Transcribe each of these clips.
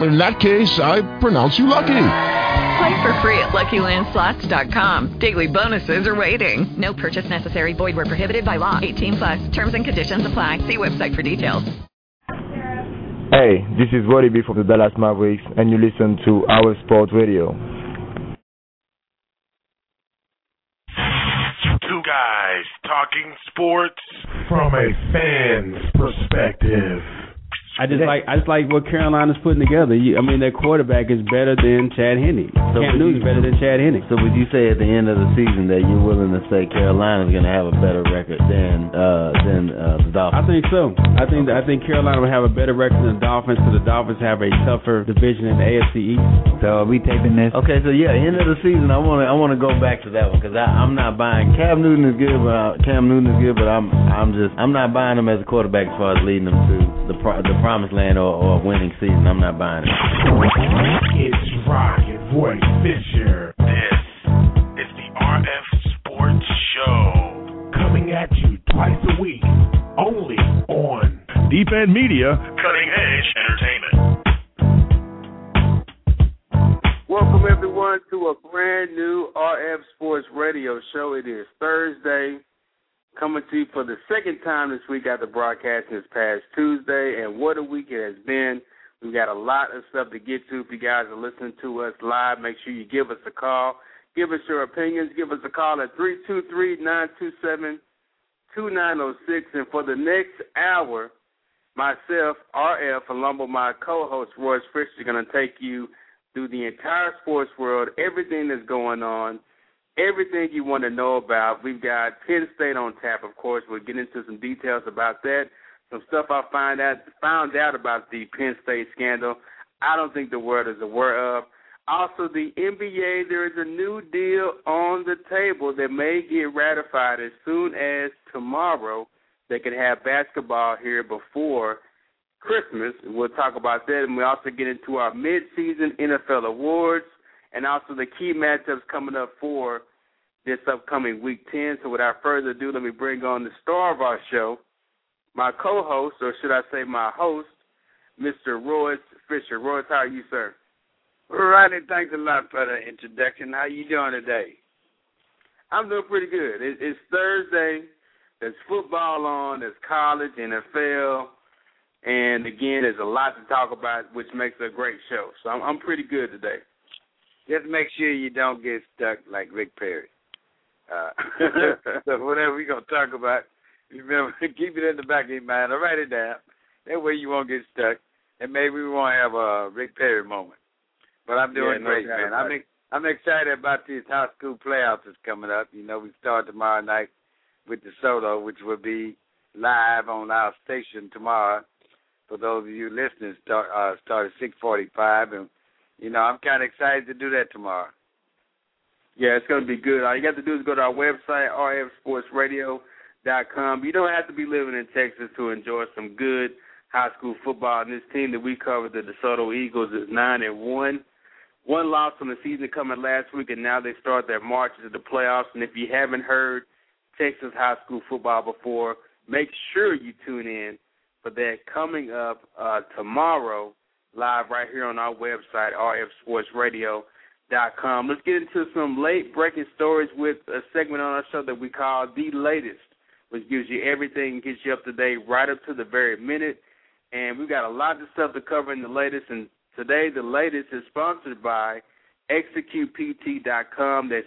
In that case, I pronounce you lucky. Play for free at LuckyLandSlots.com. Daily bonuses are waiting. No purchase necessary. Void where prohibited by law. 18 plus. Terms and conditions apply. See website for details. Hey, this is Roddy B from the Dallas Mavericks, and you listen to our Sport Radio. Two guys talking sports from a fan's perspective. I just like I just like what Carolina's putting together. You, I mean, their quarterback is better than Chad Henne. So Cam Newton's better than Chad Henne. So would you say at the end of the season that you're willing to say Carolina's going to have a better record than uh, than uh, the Dolphins? I think so. I think I think Carolina will have a better record than the Dolphins because the Dolphins have a tougher division in the AFC East. So are we taping this? Okay, so yeah, end of the season, I want to I want to go back to that one because I'm not buying Cam Newton is good, but uh, Cam Newton is good, but I'm I'm just I'm not buying him as a quarterback as far as leading them to the pro, the promised land or, or a winning season. I'm not buying it. It's Rock and Roy Fisher. This is the RF Sports Show. Coming at you twice a week, only on Deep End Media, Cutting Edge Entertainment. Welcome everyone to a brand new RF Sports Radio show. It is Thursday, coming to you for the second time this week after broadcasting this past Tuesday. And what a week it has been. We've got a lot of stuff to get to. If you guys are listening to us live, make sure you give us a call. Give us your opinions. Give us a call at 323-927-2906. And for the next hour, myself, RF, along with my co-host, Royce Fisher, are going to take you through the entire sports world, everything that's going on, everything you want to know about. We've got Penn State on tap, of course. We'll get into some details about that. Some stuff I find out found out about the Penn State scandal. I don't think the world is aware of. Also, the NBA, there is a new deal on the table that may get ratified as soon as tomorrow. They can have basketball here before Christmas. We'll talk about that, and we also get into our mid-season NFL awards and also the key matchups coming up for this upcoming Week 10. So without further ado, let me bring on the star of our show, my co-host, or should I say my host, Mr. Royce Fisher. Royce, how are you, sir? Rodney, thanks a lot for the introduction. How you doing today? I'm doing pretty good. It, it's Thursday. There's football on. There's college, NFL, and again, there's a lot to talk about, which makes a great show. So I'm, I'm pretty good today. Just make sure you don't get stuck like Rick Perry. Uh, so whatever we're gonna talk about, remember keep it in the back of your mind or write it down. That way you won't get stuck, and maybe we won't have a Rick Perry moment. But I'm doing yeah, great, no man. I'm I'm excited about these high school playoffs that's coming up. You know, we start tomorrow night with the Soto, which will be live on our station tomorrow. For those of you listening, start uh, start at six forty-five, and you know I'm kind of excited to do that tomorrow. Yeah, it's going to be good. All you got to do is go to our website, rfsportsradio.com. You don't have to be living in Texas to enjoy some good high school football. And this team that we covered, the DeSoto Eagles, is nine and one. One loss from the season coming last week, and now they start their march to the playoffs. And if you haven't heard Texas high school football before, make sure you tune in for that coming up uh, tomorrow, live right here on our website, rfsportsradio.com. Let's get into some late breaking stories with a segment on our show that we call The Latest, which gives you everything, gets you up to date right up to the very minute. And we've got a lot of stuff to cover in the latest. And today, the latest is sponsored by ExecutePT.com. That's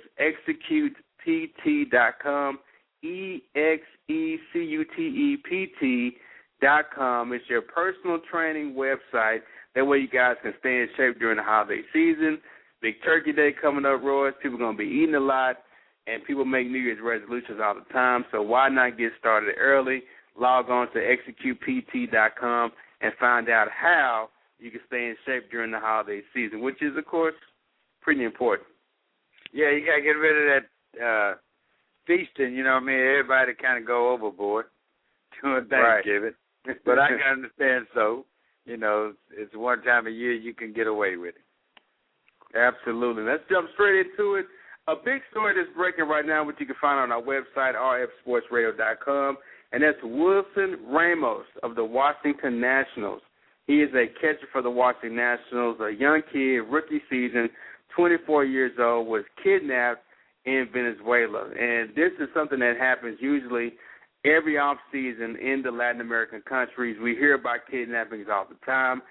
ExecutePT.com. E X E C U T E P T dot com. It's your personal training website. That way, you guys can stay in shape during the holiday season. Big Turkey Day coming up, Royce. People are going to be eating a lot, and people make New Year's resolutions all the time. So why not get started early? Log on to executept.com and find out how you can stay in shape during the holiday season, which is, of course, pretty important. Yeah, you gotta get rid of that uh feasting. You know what I mean? Everybody kind of go overboard doing Thanksgiving. but I can understand. So, you know, it's one time a year you can get away with it. Absolutely. Let's jump straight into it. A big story that's breaking right now, which you can find on our website, rfsportsradio.com, and that's Wilson Ramos of the Washington Nationals. He is a catcher for the Washington Nationals, a young kid, rookie season, 24 years old, was kidnapped in Venezuela. And this is something that happens usually every off season in the Latin American countries. We hear about kidnappings all the time,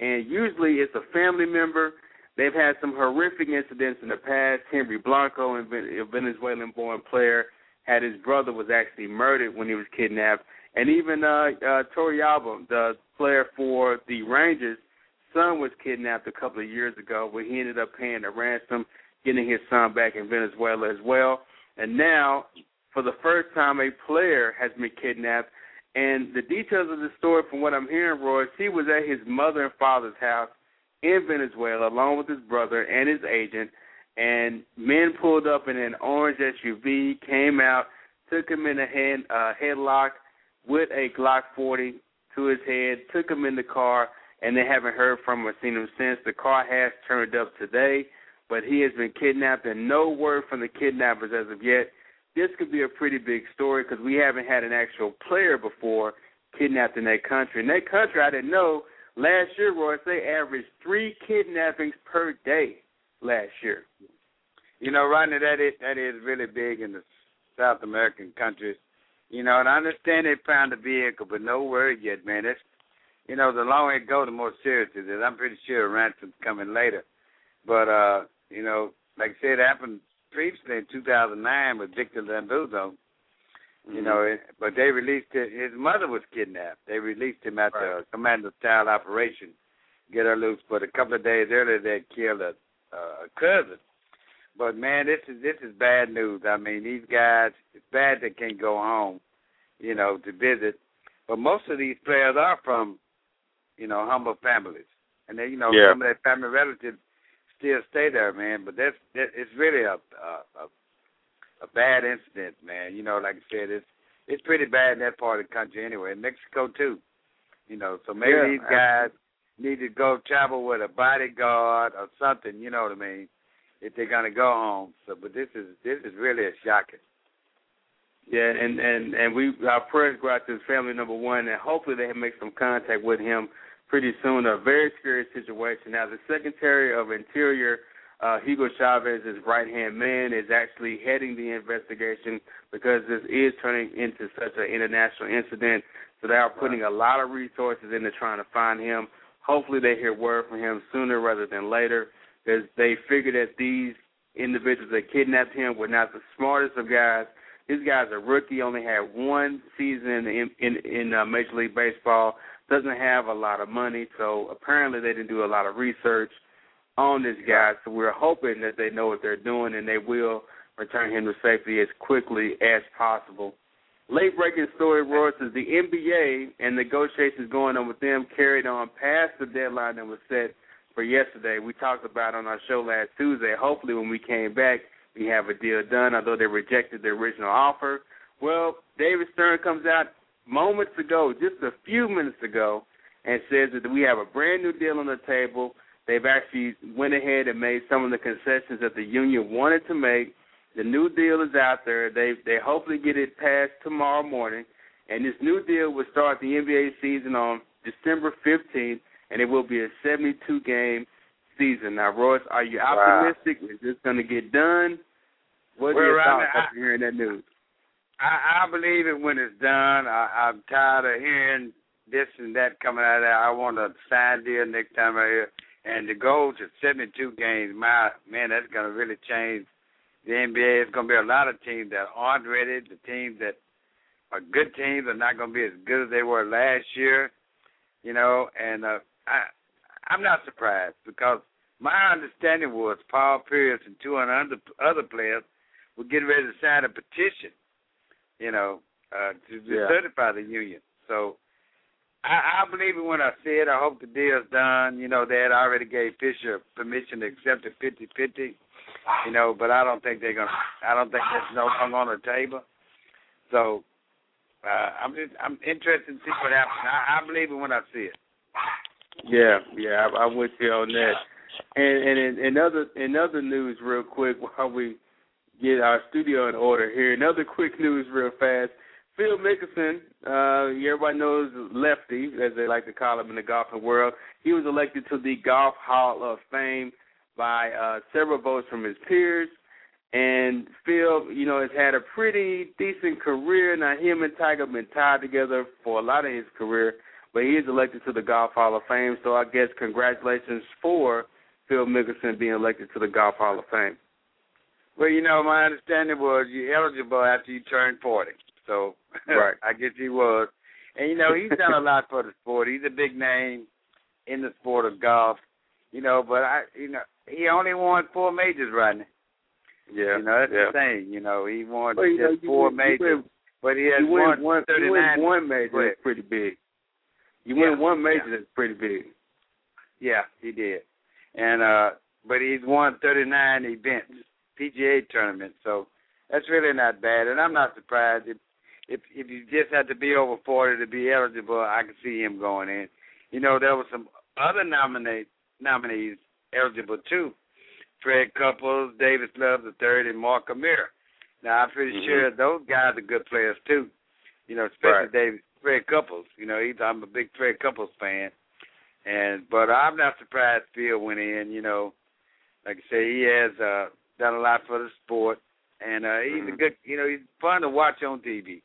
and usually it's a family member. They've had some horrific incidents in the past. Henry Blanco, a Venezuelan-born player, had his brother was actually murdered when he was kidnapped, and even uh, uh, Torrealba, the player for the Rangers, son was kidnapped a couple of years ago, where he ended up paying a ransom, getting his son back in Venezuela as well. And now for the first time, a player has been kidnapped. And the details of the story, from what I'm hearing, Royce, he was at his mother and father's house in Venezuela along with his brother and his agent. And men pulled up in an orange SUV, came out, took him in a head, uh, headlock with a Glock 40 to his head, took him in the car, and they haven't heard from or seen him since. The car has turned up today, but he has been kidnapped, and no word from the kidnappers as of yet this could be a pretty big story because we haven't had an actual player before kidnapped in that country. In that country, I didn't know last year, Royce, they averaged three kidnappings per day last year. You know, Rodney, that is that is really big in the South American countries. You know, and I understand they found the vehicle, but no word yet, man. It's you know, the longer it goes, the more serious it is. I'm pretty sure a ransom's coming later. But uh, you know, like I said, it happened previously in 2009 with Victor Zambrano. You mm-hmm. know, it, but they released it. His mother was kidnapped. They released him at right. the commando style operation, get her loose. But a couple of days earlier, they killed a, a cousin. But man, this is this is bad news. I mean, these guys. It's bad they can't go home, you know, to visit. But most of these players are from, you know, humble families, and they, you know, yeah. some of their family relatives still stay there, man. But that's that, it's really a, a a bad incident, man. You know, like I said, it's it's pretty bad in that part of the country anyway. In Mexico too. You know, so maybe yeah, these guys need to go travel with a bodyguard or something. You know what I mean? If they're gonna go home. So, but this is this is really a shocking. Yeah, and and and we our prayers go out to his family number one, and hopefully they make some contact with him pretty soon. A very scary situation. Now, the Secretary of Interior, uh, Hugo Chavez, his right hand man, is actually heading the investigation because this is turning into such an international incident. So they are putting a lot of resources into trying to find him. Hopefully, they hear word from him sooner rather than later, because they figure that these individuals that kidnapped him were not the smartest of guys. This guy's a rookie, only had one season in in, in uh, Major League Baseball doesn't have a lot of money, so apparently they didn't do a lot of research on this guy. So we're hoping that they know what they're doing and they will return him to safety as quickly as possible. Late breaking story, Royce, is the NBA and negotiations going on with them carried on past the deadline that was set for yesterday. We talked about on our show last Tuesday. Hopefully, when we came back, we have a deal done, although they rejected the original offer. Well, David Stern comes out moments ago, just a few minutes ago, and says that we have a brand new deal on the table. They've actually went ahead and made some of the concessions that the union wanted to make. The new deal is out there. They they hopefully get it passed tomorrow morning, and this new deal will start the NBA season on December 15th, and it will be a 72 game season. Now, Royce, are you optimistic? Wow. Is this going to get done? What are your thoughts after hearing that news? I, I believe it when it's done. I, I'm tired of hearing this and that coming out of there. I want a signed deal next time I hear. And the goal to 72 games, my man, that's going to really change the NBA. It's going to be a lot of teams that aren't ready. The teams that are good teams are not going to be as good as they were last year. You know, and uh, I, I'm not surprised because my understanding was Paul Pierce and 200 other, other players were getting ready to sign a petition you know, uh, to, to yeah. certify the union. So I, I believe it when I see it. I hope the deal's done. You know, they had already gave Fisher permission to accept it fifty fifty. You know, but I don't think they're gonna. I don't think that's no hung on the table. So uh, I'm just, I'm interested to see what happens. I, I believe it when I see it. Yeah, yeah, I, I'm with you on that. And and in, in other in other news, real quick, while we get our studio in order here. Another quick news, real fast. Phil Mickelson, uh, everybody knows Lefty, as they like to call him in the golfing world. He was elected to the Golf Hall of Fame by uh, several votes from his peers. And Phil, you know, has had a pretty decent career. Now, him and Tiger have been tied together for a lot of his career, but he is elected to the Golf Hall of Fame. So I guess congratulations for Phil Mickelson being elected to the Golf Hall of Fame. Well, you know, my understanding was you're eligible after you turn 40. So right. I guess he was. And, you know, he's done a lot for the sport. He's a big name in the sport of golf. You know, but I, you know, he only won four majors, Rodney. Yeah, you know that's yeah. the thing. You know, he won well, just know, four win, majors, win, but he has you won one. thirty You one major. That's pretty big. You yeah. win one major. Yeah. That's pretty big. Yeah, he did. And uh but he's won 39 events, PGA tournaments. So that's really not bad. And I'm not surprised if if if you just have to be over 40 to be eligible, I can see him going in. You know, there were some other nominate nominees eligible too. Fred Couples, Davis Love the third, and Mark O'Meara. Now I'm pretty mm-hmm. sure those guys are good players too. You know, especially right. David Fred Couples. You know, he's I'm a big Fred Couples fan. And but I'm not surprised Phil went in, you know. Like I say, he has uh done a lot for the sport and uh he's mm-hmm. a good you know, he's fun to watch on TV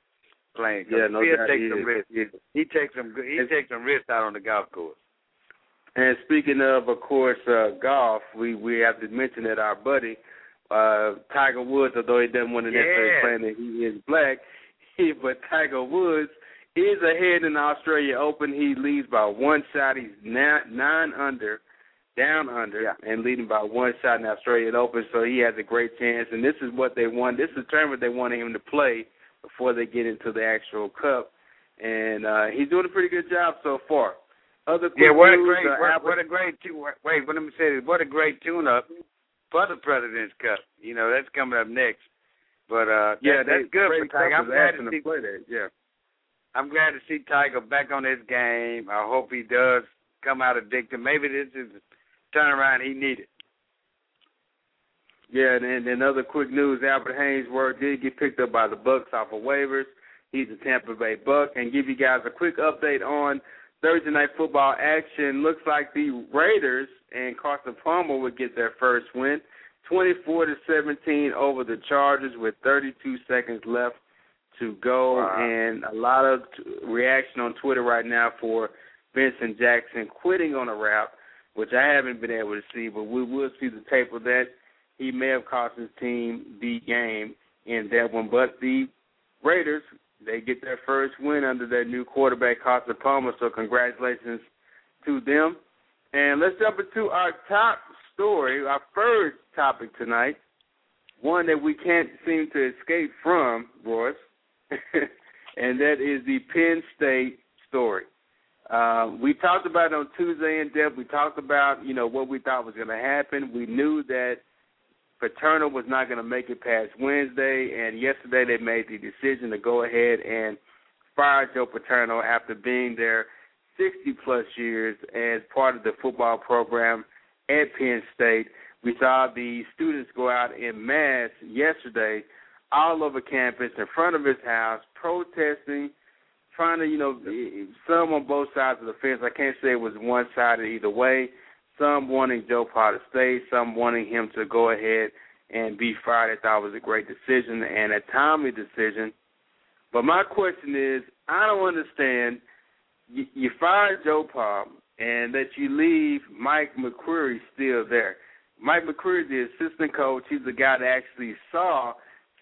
playing. Yeah, no Phil doubt takes he some is. risks. He takes some he And- takes some risks out on the golf course. And speaking of, of course, uh, golf, we we have to mention that our buddy uh, Tiger Woods, although he doesn't want to necessarily claim that he is black, he, but Tiger Woods is ahead in the Australia Open. He leads by one shot. He's nine, nine under, down under, Yeah. and leading by one shot in the Australian Open. So he has a great chance. And this is what they want. This is the tournament they wanted him to play before they get into the actual Cup. And uh, he's doing a pretty good job so far. Other Yeah, what a great uh, what, Apple- what a great tu- wait, what let me say this, what a great tune up for the President's Cup. You know, that's coming up next. But uh yeah, that, that's good for Tiger. I'm glad to see play that. Yeah. I'm glad to see Tiger back on his game. I hope he does come out addicted. Maybe this is turnaround he needed. Yeah, and, and, and other quick news: Albert Haynesworth did get picked up by the Bucks off of waivers. He's a Tampa Bay Buck, and give you guys a quick update on Thursday night football action. Looks like the Raiders and Carson Palmer would get their first win, 24 to 17 over the Chargers with 32 seconds left to go, Wow. and a lot of t- reaction on Twitter right now for Vincent Jackson quitting on a route, which I haven't been able to see, but we will see the tape of that. He may have cost his team the game in that one, but the Raiders they get their first win under their new quarterback Carson Palmer. So congratulations to them. And let's jump into our top story, our first topic tonight, one that we can't seem to escape from, Royce, and that is the Penn State story. Um, we talked about it on Tuesday in depth. We talked about you know what we thought was going to happen. We knew that Paterno was not going to make it past Wednesday, and yesterday they made the decision to go ahead and fire Joe Paterno after being there 60 plus years as part of the football program at Penn State. We saw the students go out in mass yesterday all over campus in front of his house protesting, trying to, you know, some on both sides of the fence. I can't say it was one sided either way. Some wanting Joe Pa to stay, some wanting him to go ahead and be fired. I thought it was a great decision and a timely decision. But my question is, I don't understand. You, you fired Joe Pa and that you leave Mike McQueary still there. Mike McQueary, the assistant coach, he's the guy that actually saw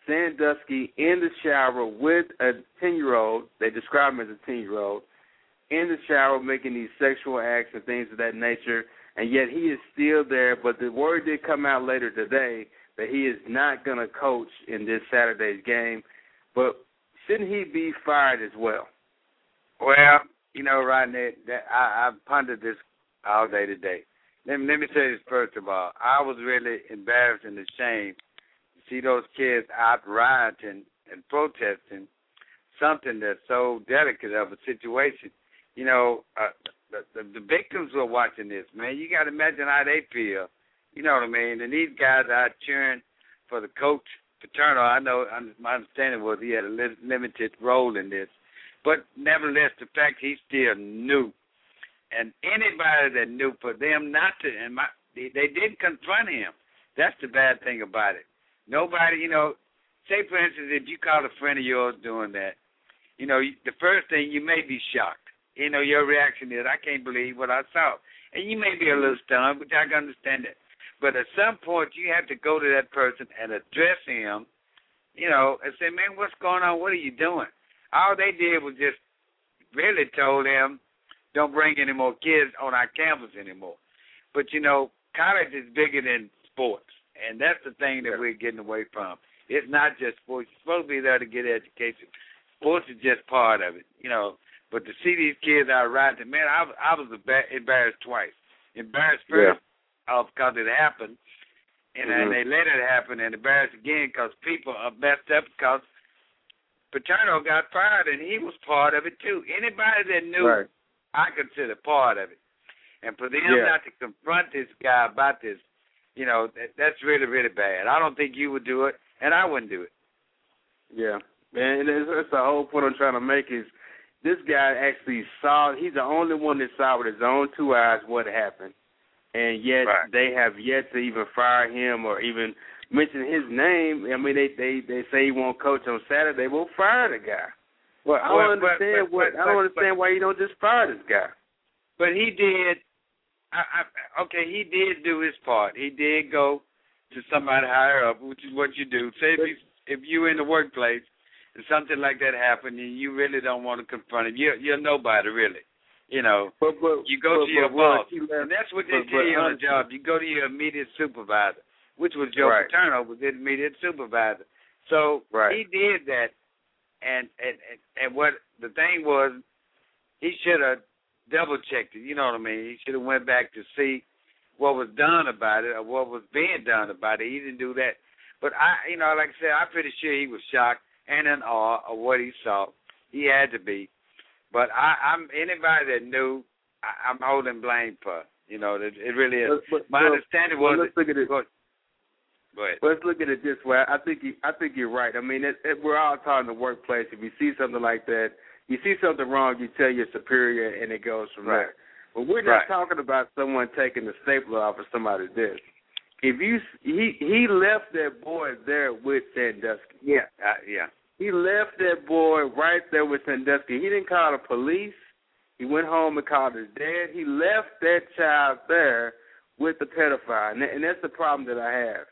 Sandusky in the shower with a 10 year old. They describe him as a 10 year old in the shower making these sexual acts and things of that nature. And yet he is still there. But the word did come out later today that he is not going to coach in this Saturday's game. But shouldn't he be fired as well? Well, you know, Rodney, that I, I've pondered this all day today. Let me, let me say this first of all. I was really embarrassed and ashamed see those kids out rioting and protesting something that's so delicate of a situation. You know, uh, the, the the victims were watching this, man. You got to imagine how they feel. You know what I mean? And these guys are cheering for the coach Paterno. I know my understanding was he had a li- limited role in this, but nevertheless, the fact he still knew, and anybody that knew for them not to, and my they, they didn't confront him. That's the bad thing about it. Nobody, you know, say for instance, if you call a friend of yours doing that, you know, the first thing you may be shocked. You know, your reaction is, I can't believe what I saw. And you may be a little stunned, which I can understand that. But at some point, you have to go to that person and address him, you know, and say, man, what's going on? What are you doing? All they did was just really told him, don't bring any more kids on our campus anymore. But, you know, college is bigger than sports. And that's the thing that we're getting away from. It's not just sports. You're supposed to be there to get education. Sports is just part of it, you know. But to see these kids out riding, man, I, I was embarrassed twice. Embarrassed first yeah. because it happened, and mm-hmm. then they let it happen, and embarrassed again because people are messed up because Paterno got fired, and he was part of it too. Anybody that knew, right. I consider part of it. And for them yeah. not to confront this guy about this, you know, that, that's really, really bad. I don't think you would do it, and I wouldn't do it. Yeah, and it's, it's the whole point I'm trying to make is this guy actually saw. He's the only one that saw with his own two eyes what happened, and yet right. they have yet to even fire him or even mention his name. I mean, they they they say he won't coach on Saturday. We'll fire the guy. Well, I don't well, understand but, but, what but, I don't understand why you don't just fire this guy. But he did. I, I, okay, he did do his part. He did go to somebody higher up, which is what you do. Say if you if you in the workplace and something like that happened, and you really don't want to confront him, you're you're nobody really. You know, but, but, you go but, to your boss, and that's what they tell you on the job. You go to your immediate supervisor, which was Joe Right. Paterno, was his immediate supervisor. So Right. he did that, and and and, and what the thing was, he should have double checked it. You know what I mean? He should have went back to see what was done about it or what was being done about it. He didn't do that. But I, you know, like I said, I'm pretty sure he was shocked and in awe of what he saw. He had to be. But I, I'm anybody that knew, I, I'm holding blame for. You know, it, it really is. But- but- My well, understanding well, was. let's look at it. Go, go ahead. Let's look at it this way. I think you, I think you're right. I mean, it, it, we're all taught in the workplace. If you see something like that, you see something wrong, you tell your superior, and it goes from Right. there. But we're not Right. talking about someone taking the stapler off of somebody's desk. If you he he left that boy there with Sandusky. Yeah, uh, yeah. He left that boy right there with Sandusky. He didn't call the police. He went home and called his dad. He left that child there with the pedophile, and, that, and that's the problem that I have.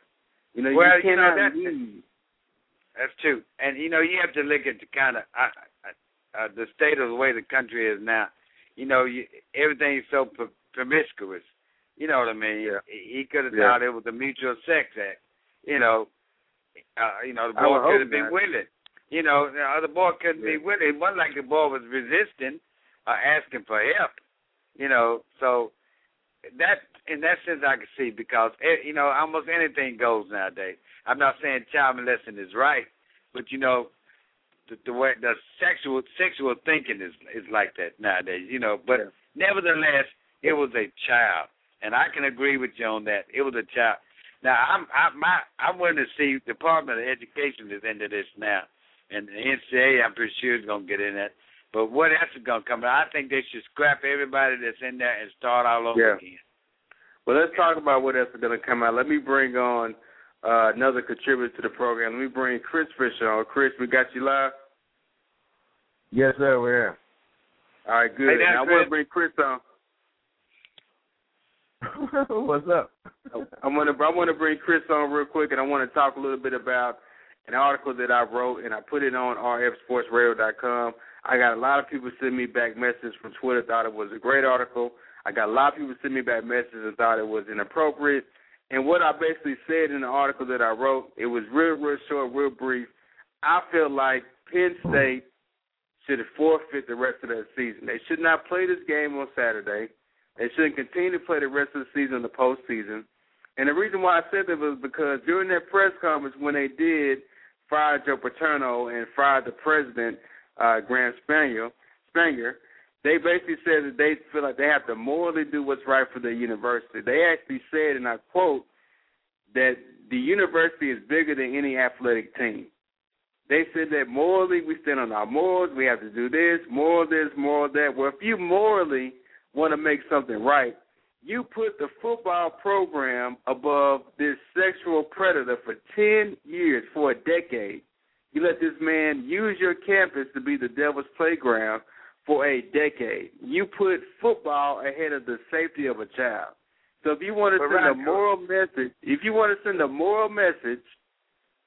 You know, Well, you you know, cannot that's- leave. That's true. And you know, you have to look at the kind of uh, uh, the state of the way the country is now. You know, you, everything's so pro- promiscuous. You know what I mean? Yeah. He, he could have Yeah. thought it was a mutual sex act. You know, uh, you know, the boy could have been willing. You know, the other boy couldn't be Yeah. willing. It wasn't like the boy was resisting or asking for help. You know, so that in that sense I can see because eh, you know almost anything goes nowadays. I'm not saying child molesting is right, but you know the, the way the sexual sexual thinking is is like that nowadays. You know, but Yeah. nevertheless, it was a child, and I can agree with you on that. It was a child. Now I'm I my I'm willing to see Department of Education is into this now, and the NCAA I'm pretty sure is gonna get in that. But what else is gonna come? Out? I think they should scrap everybody that's in there and start all over Yeah. again. Well, let's talk about what else is going to come out. Let me bring on uh, another contributor to the program. Let me bring Chris Fisher on. Chris, we got you live. Yes, sir, we're here. All right, good. Hey, Now, I want to bring Chris on. What's up? I want to I want to bring Chris on real quick, and I want to talk a little bit about an article that I wrote, and I put it on rfsportsradio.com. I got a lot of people send me back messages from Twitter, thought it was a great article. I got a lot of people send me back messages and thought it was inappropriate. And what I basically said in the article that I wrote, it was real, real short, real brief. I feel like Penn State should forfeit the rest of their season. They should not play this game on Saturday. They shouldn't continue to play the rest of the season in the postseason. And the reason why I said that was because during that press conference when they did fire Joe Paterno and fire the president, uh, Graham Spanier, Spanier, they basically said that they feel like they have to morally do what's right for the university. They actually said, and I quote, that the university is bigger than any athletic team. They said that morally we stand on our morals, we have to do this, moral this, moral that. Well, if you morally want to make something right, you put the football program above this sexual predator for 10 years, for a decade. You let this man use your campus to be the devil's playground for a decade. You put football ahead of the safety of a child. So if you want to send a moral message, if you want to send a moral message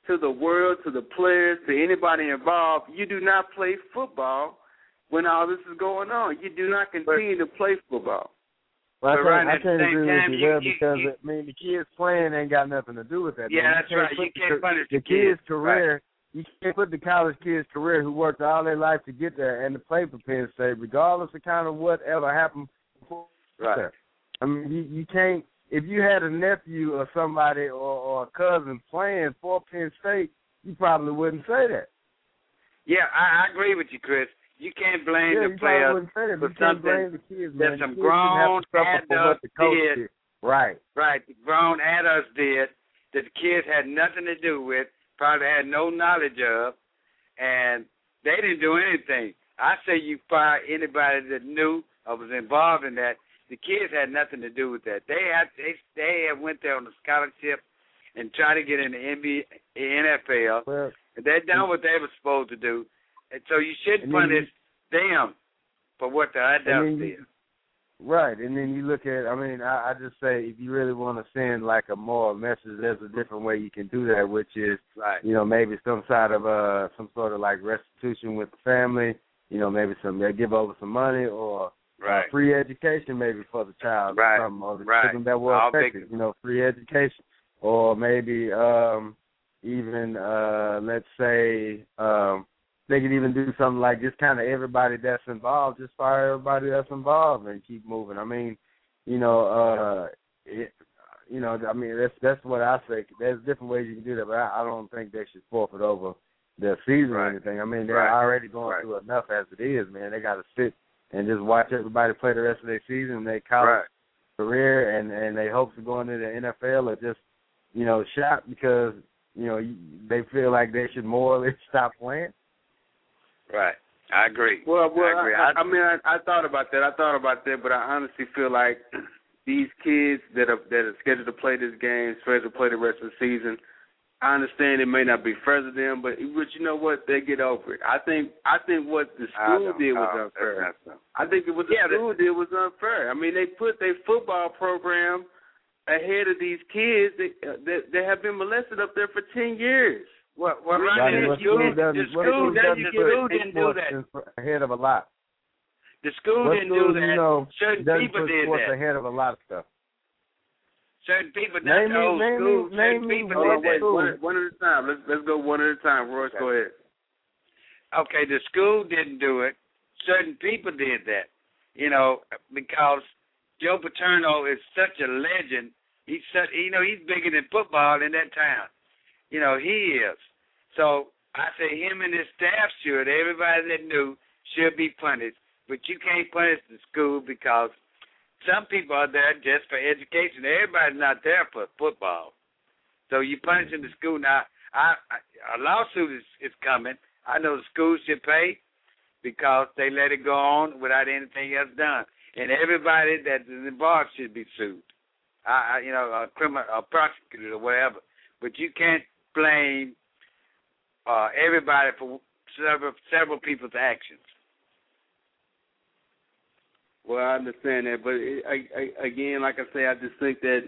to the world, to the players, to anybody involved, you do not play football when all this is going on. You do not continue to play football. Well, I can't, right I can't agree time, with you there you- because you- I mean the kids playing ain't got nothing to do with that. Yeah, man. that's you right. You can't punish the the kids. career. You can't put the college kid's career who worked all their life to get there and to play for Penn State, regardless of kind of whatever happened before Right. there. I mean, you, you can't. If you had a nephew or somebody or, or a cousin playing for Penn State, you probably wouldn't say that. Yeah, I, I agree with you, Chris. You can't blame yeah, the players for You something the kids, that some the kids didn't have grown to suffer for what adults did. did. Right. Right, the grown adults did that the kids had nothing to do with, probably had no knowledge of, and they didn't do anything. I say you fire anybody that knew or was involved in that. The kids had nothing to do with that. They had they they had went there on a scholarship and tried to get in the NBA, NFL. Well, And they done what they were supposed to do, and so you then punish them for what the adults did. right, and then you look at. I mean, I, I just say if you really want to send like a moral message, there's a different way you can do that, which is Right. you know maybe some side of uh some sort of like restitution with the family. You know, maybe some they give over some money or Right. free education maybe for the child Right. or something or the Right. children that were affected. You know, free education or maybe um even uh let's say um they could even do something like just kind of everybody that's involved, just fire everybody that's involved and keep moving. I mean, you know, uh it, you know, I mean that's that's what I say. There's different ways you can do that, but I, I don't think they should forfeit over their season or anything. I mean, they're Right. already going Right. through enough as it is, man. They got to sit and just watch everybody play the rest of their season, their college Right. career, and and they hopes of going into the NFL are just, you know, shot because you know they feel like they should morally stop playing. Right. I agree. Well, well, I agree. I, I- I mean, I, I thought about that. I thought about that, but I honestly feel like these kids that are that are scheduled to play this game, scheduled to play the rest of the season. I understand it may not be fair to them, but but you know what? They get over it. I think I think what the school did was know. unfair. That's not so. I think what the Yeah, that- school did was unfair. I mean, they put their football program ahead of these kids that that, that have been molested up there for ten years. Well, well, Right, right. The what school, school the doesn't- what school school doesn't, doesn't the school didn't do that. ahead of a lot. The school What didn't school, do that. you know, Certain doesn't people put did that. ahead of a lot of stuff. Certain people, not Name the me- old name school. name certain me people one Hold did on, that. one, one at a time. Let's let's go one at a time. Royce, go ahead. Okay, the school didn't do it. Certain people did that. You know, because Joe Paterno is such a legend. He's such, you know, he's bigger than football in that town. You know, he is. So I say him and his staff should. Everybody that knew should be punished. But you can't punish the school because some people are there just for education. Everybody's not there for football. So you punishing the school now. I, I a lawsuit is, is coming. I know the school should pay because they let it go on without anything else done, and everybody that is involved should be sued. I, I you know, a criminal, a prosecutor or whatever. But you can't blame uh, everybody for several several people's actions. Well, I understand that, but it, I, I, again, like I say, I just think that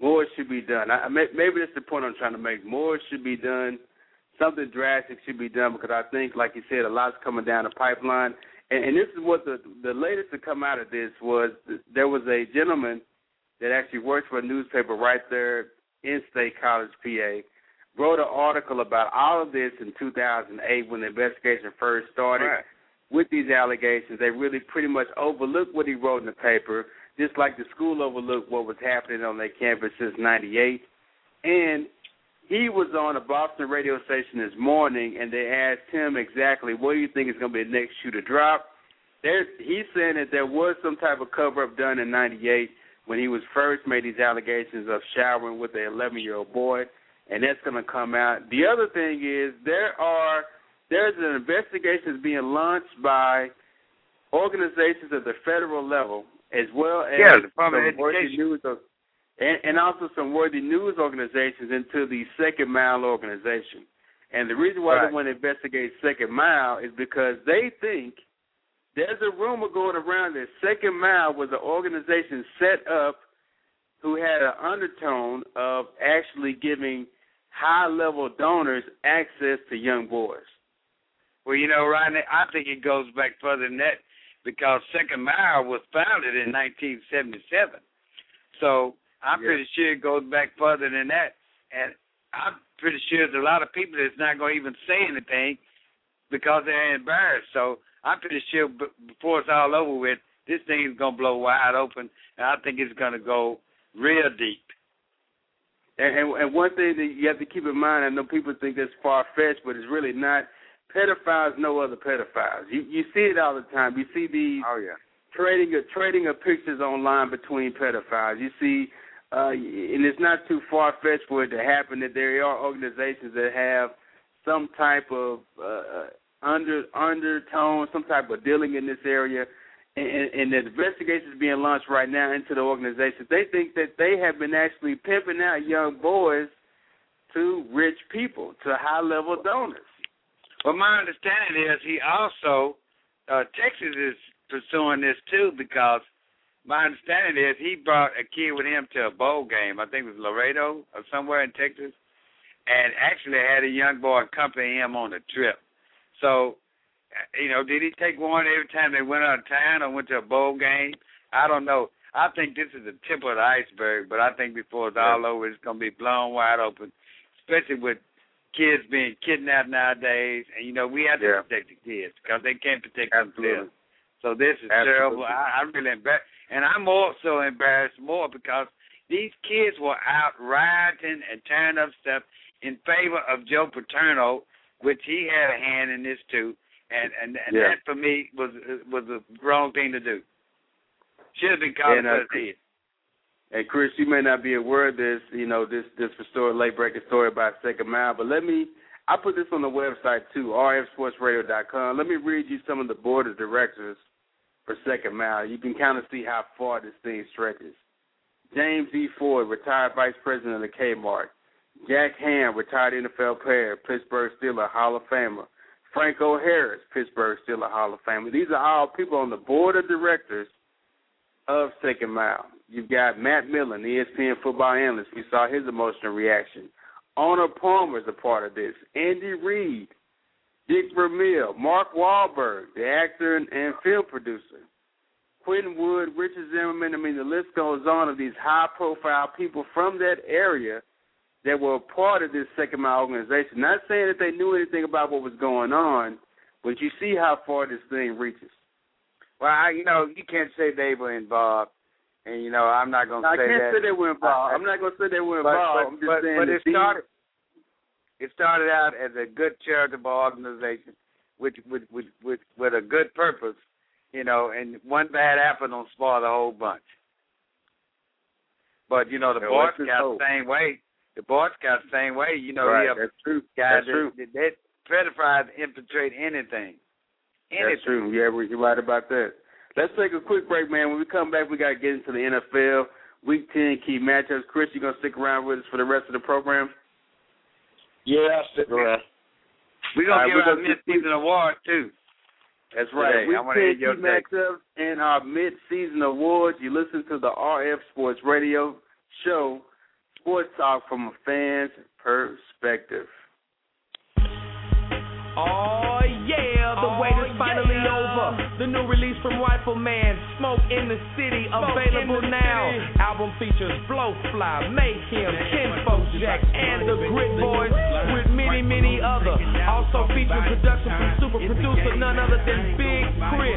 more should be done. I, I may, maybe that's the point I'm trying to make. More should be done. Something drastic should be done because I think, like you said, a lot's coming down the pipeline. And, and this is what the the latest to come out of this was. There was a gentleman that actually works for a newspaper right there in State College, PA. Wrote an article about all of this in 2008 when the investigation first started Right. With these allegations, they really pretty much overlooked what he wrote in the paper, just like the school overlooked what was happening on their campus since '98. And he was on a Boston radio station this morning, and they asked him exactly what do you think is going to be the next shoe to drop. There, he's saying that there was some type of cover up done in '98 when he was first made these allegations of showering with an 11 year old boy, and that's going to come out. The other thing is there are there's an investigation being launched by organizations at the federal level as well as yeah, the some worthy news and, and also some worthy news organizations into the Second Mile organization. And the reason why Right. they want to investigate Second Mile is because they think there's a rumor going around that Second Mile was an organization set up who had an undertone of actually giving high level donors access to young boys. Well, you know, Rodney, I think it goes back further than that because Second Mile was founded in 1977. So I'm Yeah. pretty sure it goes back further than that. And I'm pretty sure there's a lot of people that's not going to even say anything because they're embarrassed. So I'm pretty sure b- before it's all over with, this thing is going to blow wide open, and I think it's going to go real deep. And, and and one thing that you have to keep in mind, I know people think that's far fetched, but it's really not. Pedophiles know other pedophiles. You you see it all the time. You see these Oh yeah. trading of trading of pictures online between pedophiles. You see, uh, and it's not too far fetched for it to happen that there are organizations that have some type of uh, under undertone, some type of dealing in this area, and, and the investigation is being launched right now into the organizations. They think that they have been actually pimping out young boys to rich people, to high level donors. Well, my understanding is he also uh, Texas is pursuing this too because my understanding is he brought a kid with him to a bowl game. I think it was Laredo or somewhere in Texas, and actually had a young boy accompany him on the trip. So, uh, you know, did he take one every time they went out of town or went to a bowl game? I don't know. I think this is the tip of the iceberg, but I think before it's all over, it's going to be blown wide open, especially with kids being kidnapped nowadays. And, you know, we have to Yeah. protect the kids because they can't protect Absolutely. themselves. So this is Absolutely. terrible. I, I'm really embarrassed. And I'm also embarrassed more because these kids were out rioting and tearing up stuff in favor of Joe Paterno, which he had a hand in this too. And and, and Yeah. that for me was was the wrong thing to do. Should have been called And, uh, kid. And Chris, you may not be aware of this, you know, this this story, late breaking story about Second Mile, but let me I put this on the website too, rfsportsradio.com. Let me read you some of the board of directors for Second Mile. You can kind of see how far this thing stretches. James E. Ford, retired vice president of the Kmart. Jack Ham, retired NFL player, Pittsburgh Steelers Hall of Famer. Franco Harris, Pittsburgh Steelers Hall of Famer. These are all people on the board of directors of Second Mile. You've got Matt Millen, the ESPN football analyst. We saw his emotional reaction. Arnold Palmer is a part of this. Andy Reid, Dick Vermeil, Mark Wahlberg, the actor and, and film producer. Quentin Wood, Richard Zimmerman. I mean, the list goes on of these high-profile people from that area that were a part of this Second Mile organization. Not saying that they knew anything about what was going on, but you see how far this thing reaches. Well, I, you know, you can't say they were involved, and you know, I'm not gonna I say can't that. say they were involved. I'm not going to say they were But- involved. but- I'm just but- saying but that it started- It started out as a good charitable organization, with with with with, with a good purpose, you know, and one bad apple don't spoil the whole bunch. But you know, the Yeah, Boy Scouts hope. the same way. The Boy Scouts the same way. You know, right, you have that's true. guys that's true. that, that, that pedophiles infiltrate anything. Anything. That's true. Yeah, we- you're right about that. Let's take a quick break, man. When we come back, we got to get into the NFL Week 10 key matchups. Chris, you going to stick around with us for the rest of the program? Yeah, I'll stick around. We're gonna right, give we're out gonna mid season award too. That's right. Today. Week I wanna 10 hear your key take. matchups and our mid-season awards. You listen to the RF Sports Radio show, Sports Talk from a fan's perspective. Oh from Rifleman, Smoke in the City, available the now. City. Album features Blowfly, Mayhem, Kinfolk Jack, and the Grit Boys with many, many other. Also features production from super producer none other than Big Chris.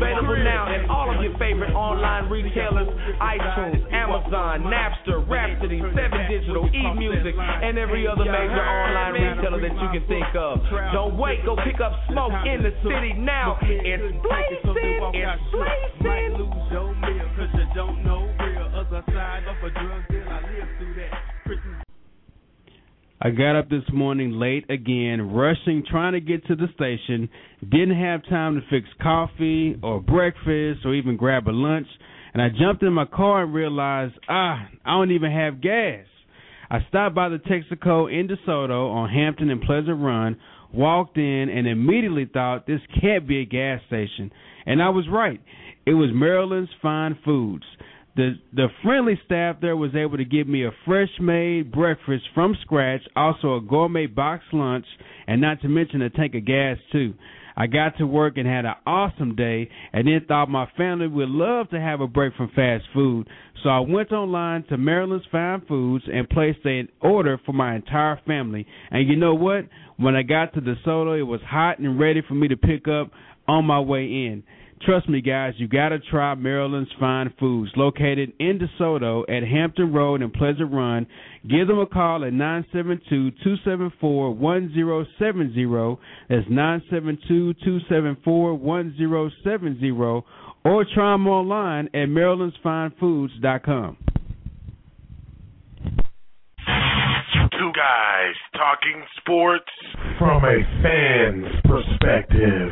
Available now at all of your favorite online retailers, iTunes, Amazon, Napster, Rhapsody, Seven Digital, eMusic, and every other major online retailer that you can think of. Don't wait, go pick up Smoke in the City now. It's blazing, it's blazing. Lose your meal cause you don't know real. Other side of a drug deal, I live through that. I got up this morning late again, rushing, trying to get to the station. Didn't have time to fix coffee or breakfast or even grab a lunch. And I jumped in my car and realized, ah, I don't even have gas. I stopped by the Texaco in DeSoto on Hampton and Pleasant Run, walked in, and immediately thought this can't be a gas station. And I was right. It was Maryland's Fine Foods. The the friendly staff there was able to give me a fresh made breakfast from scratch, also a gourmet box lunch, and not to mention a tank of gas too. I got to work and had an awesome day, and then thought my family would love to have a break from fast food. So I went online to Maryland's Fine Foods and placed an order for my entire family. And you know what? When I got to the DeSoto, it was hot and ready for me to pick up on my way in. Trust me, guys, you got to try Maryland's Fine Foods, located in DeSoto at Hampton Road and Pleasant Run. Give them a call at 972-274-1070. That's 972-274-1070. Or try them online at marylandsfinefoods.com. Two guys talking sports from a fan's perspective.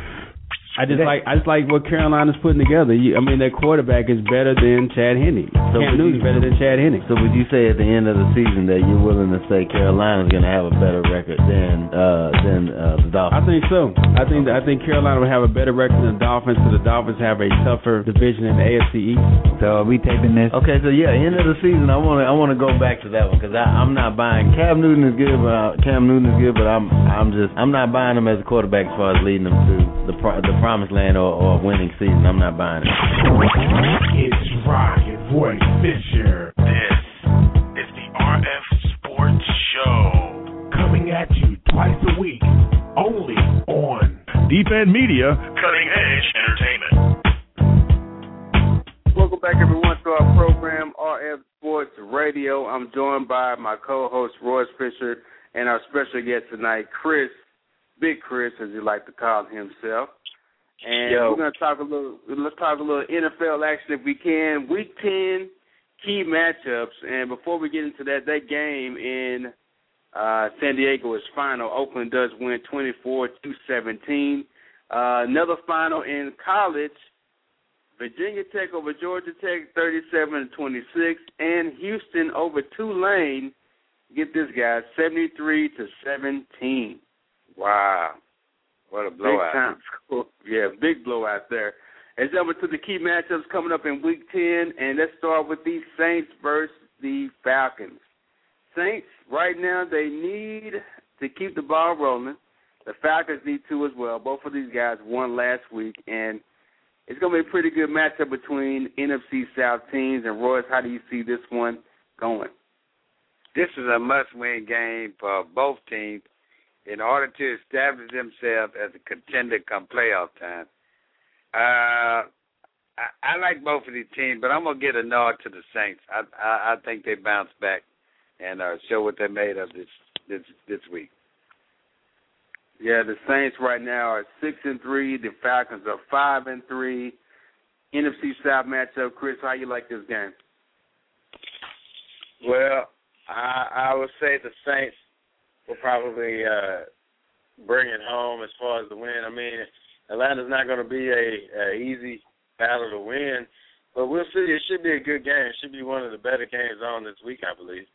I just like I just like what Carolina's putting together. You, I mean, their quarterback is better than Chad Henne. So Cam Newton's better than Chad Henne. So would you say at the end of the season that you're willing to say Carolina's going to have a better record than uh, than uh, the Dolphins? I think so. I think I think Carolina will have a better record than the Dolphins. Because the Dolphins have a tougher division in the AFC East. So are we taping this? Okay, so yeah, end of the season. I want to I want to go back to that one because I'm not buying Cam Newton is good, but uh, Cam Newton is good, but I'm I'm just I'm not buying him as a quarterback as far as leading them to the the promised land or, or a winning season. I'm not buying it. It's Rocket Roy Fisher. This is the RF Sports Show. Coming at you twice a week, only on Deep End Media, Cutting Edge Entertainment. Welcome back, everyone, to our program, RF Sports Radio. I'm joined by my co-host, Royce Fisher, and our special guest tonight, Chris, Big Chris, as he like to call himself. And Yo. we're gonna talk a little. Let's talk a little NFL action if we can. Week ten key matchups. And before we get into that, that game in uh, San Diego is final. Oakland does win twenty four to seventeen. Uh, another final in college. Virginia Tech over Georgia Tech, thirty-seven to twenty-six, and Houston over Tulane. Get this, guys, seventy-three to seventeen. Wow. What a blowout. Big time score. Yeah, big blowout there. Let's jump into the key matchups coming up in Week 10, and let's start with the Saints versus the Falcons. Saints, right now, they need to keep the ball rolling. The Falcons need to as well. Both of these guys won last week, and it's going to be a pretty good matchup between NFC South teams. And Royce, how do you see this one going? This is a must-win game for both teams in order to establish themselves as a contender come playoff time. Uh, I, I like both of these teams, but I'm gonna get a nod to the Saints. I I, I think they bounce back and uh, show what they're made of this this this week. Yeah, the Saints right now are six and three. The Falcons are five and three. NFC South matchup, Chris. How you like this game? Well, I I would say the Saints will probably uh bring it home as far as the win. I mean, Atlanta's not going to be a, a easy battle to win, but we'll see. It should be a good game. It should be one of the better games on this week, I believe.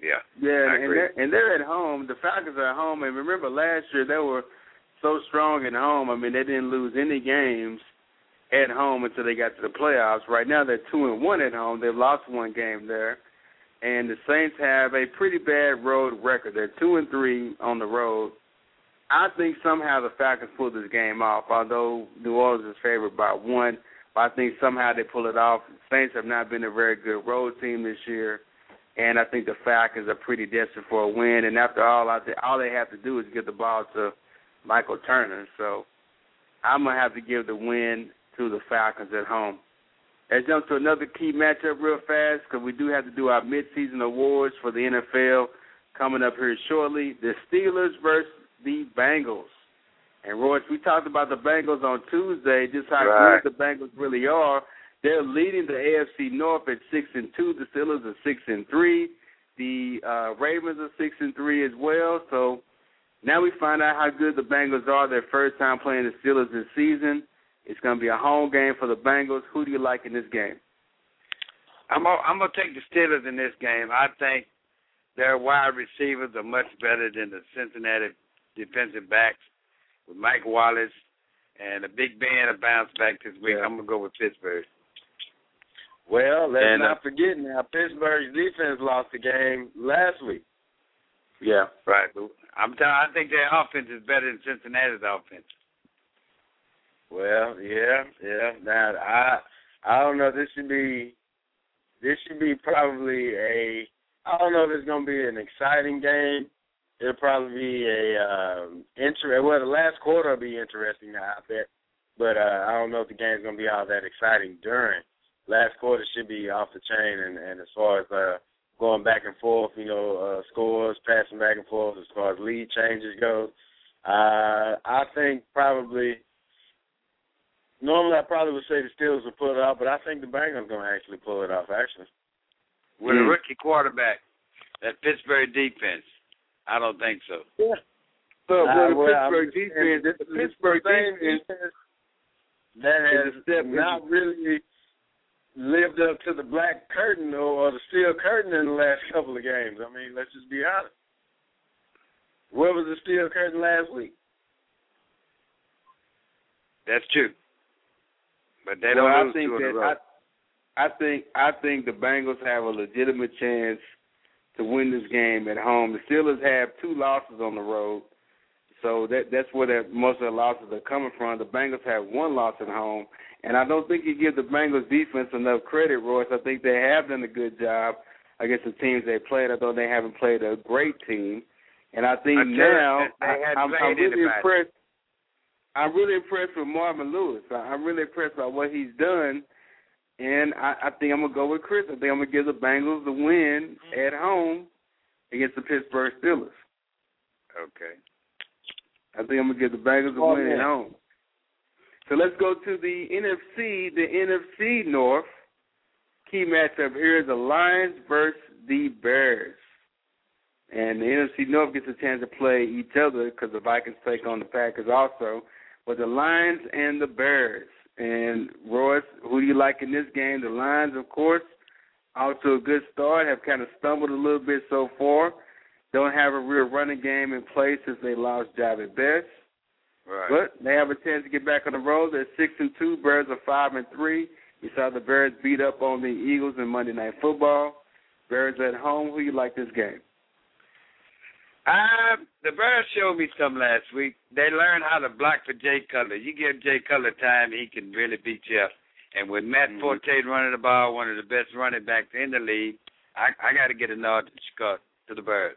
Yeah. Yeah, and they're and they're at home. The Falcons are at home, and remember last year they were so strong at home. I mean, they didn't lose any games at home until they got to the playoffs. Right now they're two and one at home. They've lost one game there. And the Saints have a pretty bad road record. They're two and three on the road. I think somehow the Falcons pull this game off. Although New Orleans is favored by one, but I think somehow they pull it off. Saints have not been a very good road team this year, and I think the Falcons are pretty desperate for a win. And after all, I think all they have to do is get the ball to Michael Turner. So I'm gonna have to give the win to the Falcons at home. Let's jump to another key matchup real fast because we do have to do our midseason awards for the NFL coming up here shortly. The Steelers versus the Bengals. And Royce, we talked about the Bengals on Tuesday, just how Right. good the Bengals really are. They're leading the AFC North at six and two. The Steelers are six and three. The uh, Ravens are six and three as well. So now we find out how good the Bengals are. Their first time playing the Steelers this season. It's going to be a home game for the Bengals. Who do you like in this game? I'm gonna, I'm gonna take the Steelers in this game. I think their wide receivers are much better than the Cincinnati defensive backs with Mike Wallace and the Big Ben to bounce back this week. I'm gonna go with Pittsburgh. Well, let's And, uh, not forget now, Pittsburgh's defense lost the game last week. Yeah, right. But I'm telling. I think their offense is better than Cincinnati's offense. Well, yeah, yeah. Now I I don't know. This should be this should be probably a I don't know if it's gonna be an exciting game. It'll probably be a um inter well the last quarter will be interesting I bet. But uh I don't know if the game's gonna be all that exciting during. Last quarter should be off the chain and, and as far as uh going back and forth, you know, uh scores, passing back and forth as far as lead changes goes. Uh I think probably Normally, I probably would say the Steelers will pull it off, but I think the Bengals are going to actually pull it off. Actually, With Hmm. a rookie quarterback, that Pittsburgh defense, I don't think so. Yeah. So Uh, with the well, I'm Pittsburgh defense, this the Pittsburgh the same defense defense that is has step not really lived up to the black curtain or, or the steel curtain in the last couple of games. I mean, let's just be honest. Where was the steel curtain last week? That's true. But they don't well, I think two in a that row. I, I think I think the Bengals have a legitimate chance to win this game at home. The Steelers have two losses on the road, so that that's where that most of the losses are coming from. The Bengals have one loss at home, and I don't think you give the Bengals defense enough credit, Royce. I think they have done a good job against the teams they played, although they haven't played a great team. And I think I now I, I'm, I'm really impressed. I'm really impressed with Marvin Lewis. I- I'm really impressed by what he's done, and I, I think I'm gonna go with Chris. I think I'm gonna give the Bengals the win mm-hmm. at home against the Pittsburgh Steelers. Okay. I think I'm gonna give the Bengals the Oh, win at home. So let's go to the NFC, the NFC North. Key matchup here is the Lions versus the Bears. And the NFC North gets a chance to play each other because the Vikings take on the Packers also. But the Lions and the Bears. And Royce, who do you like in this game? The Lions, of course, out to a good start, have kind of stumbled a little bit so far. Don't have a real running game in place since they lost Jahvid Best. Right. But they have a chance to get back on the road. They're six and two. Bears are five and three. You saw the Bears beat up on the Eagles in Monday Night Football. Bears at home. Who do you like this game? Uh, the Bears showed me some last week. They learned how to block for Jay Cutler. You give Jay Cutler time, he can really beat you up. And with Matt Mm-hmm. Forte running the ball, one of the best running backs in the league, I I got to get a nod to Chicago to the Bears.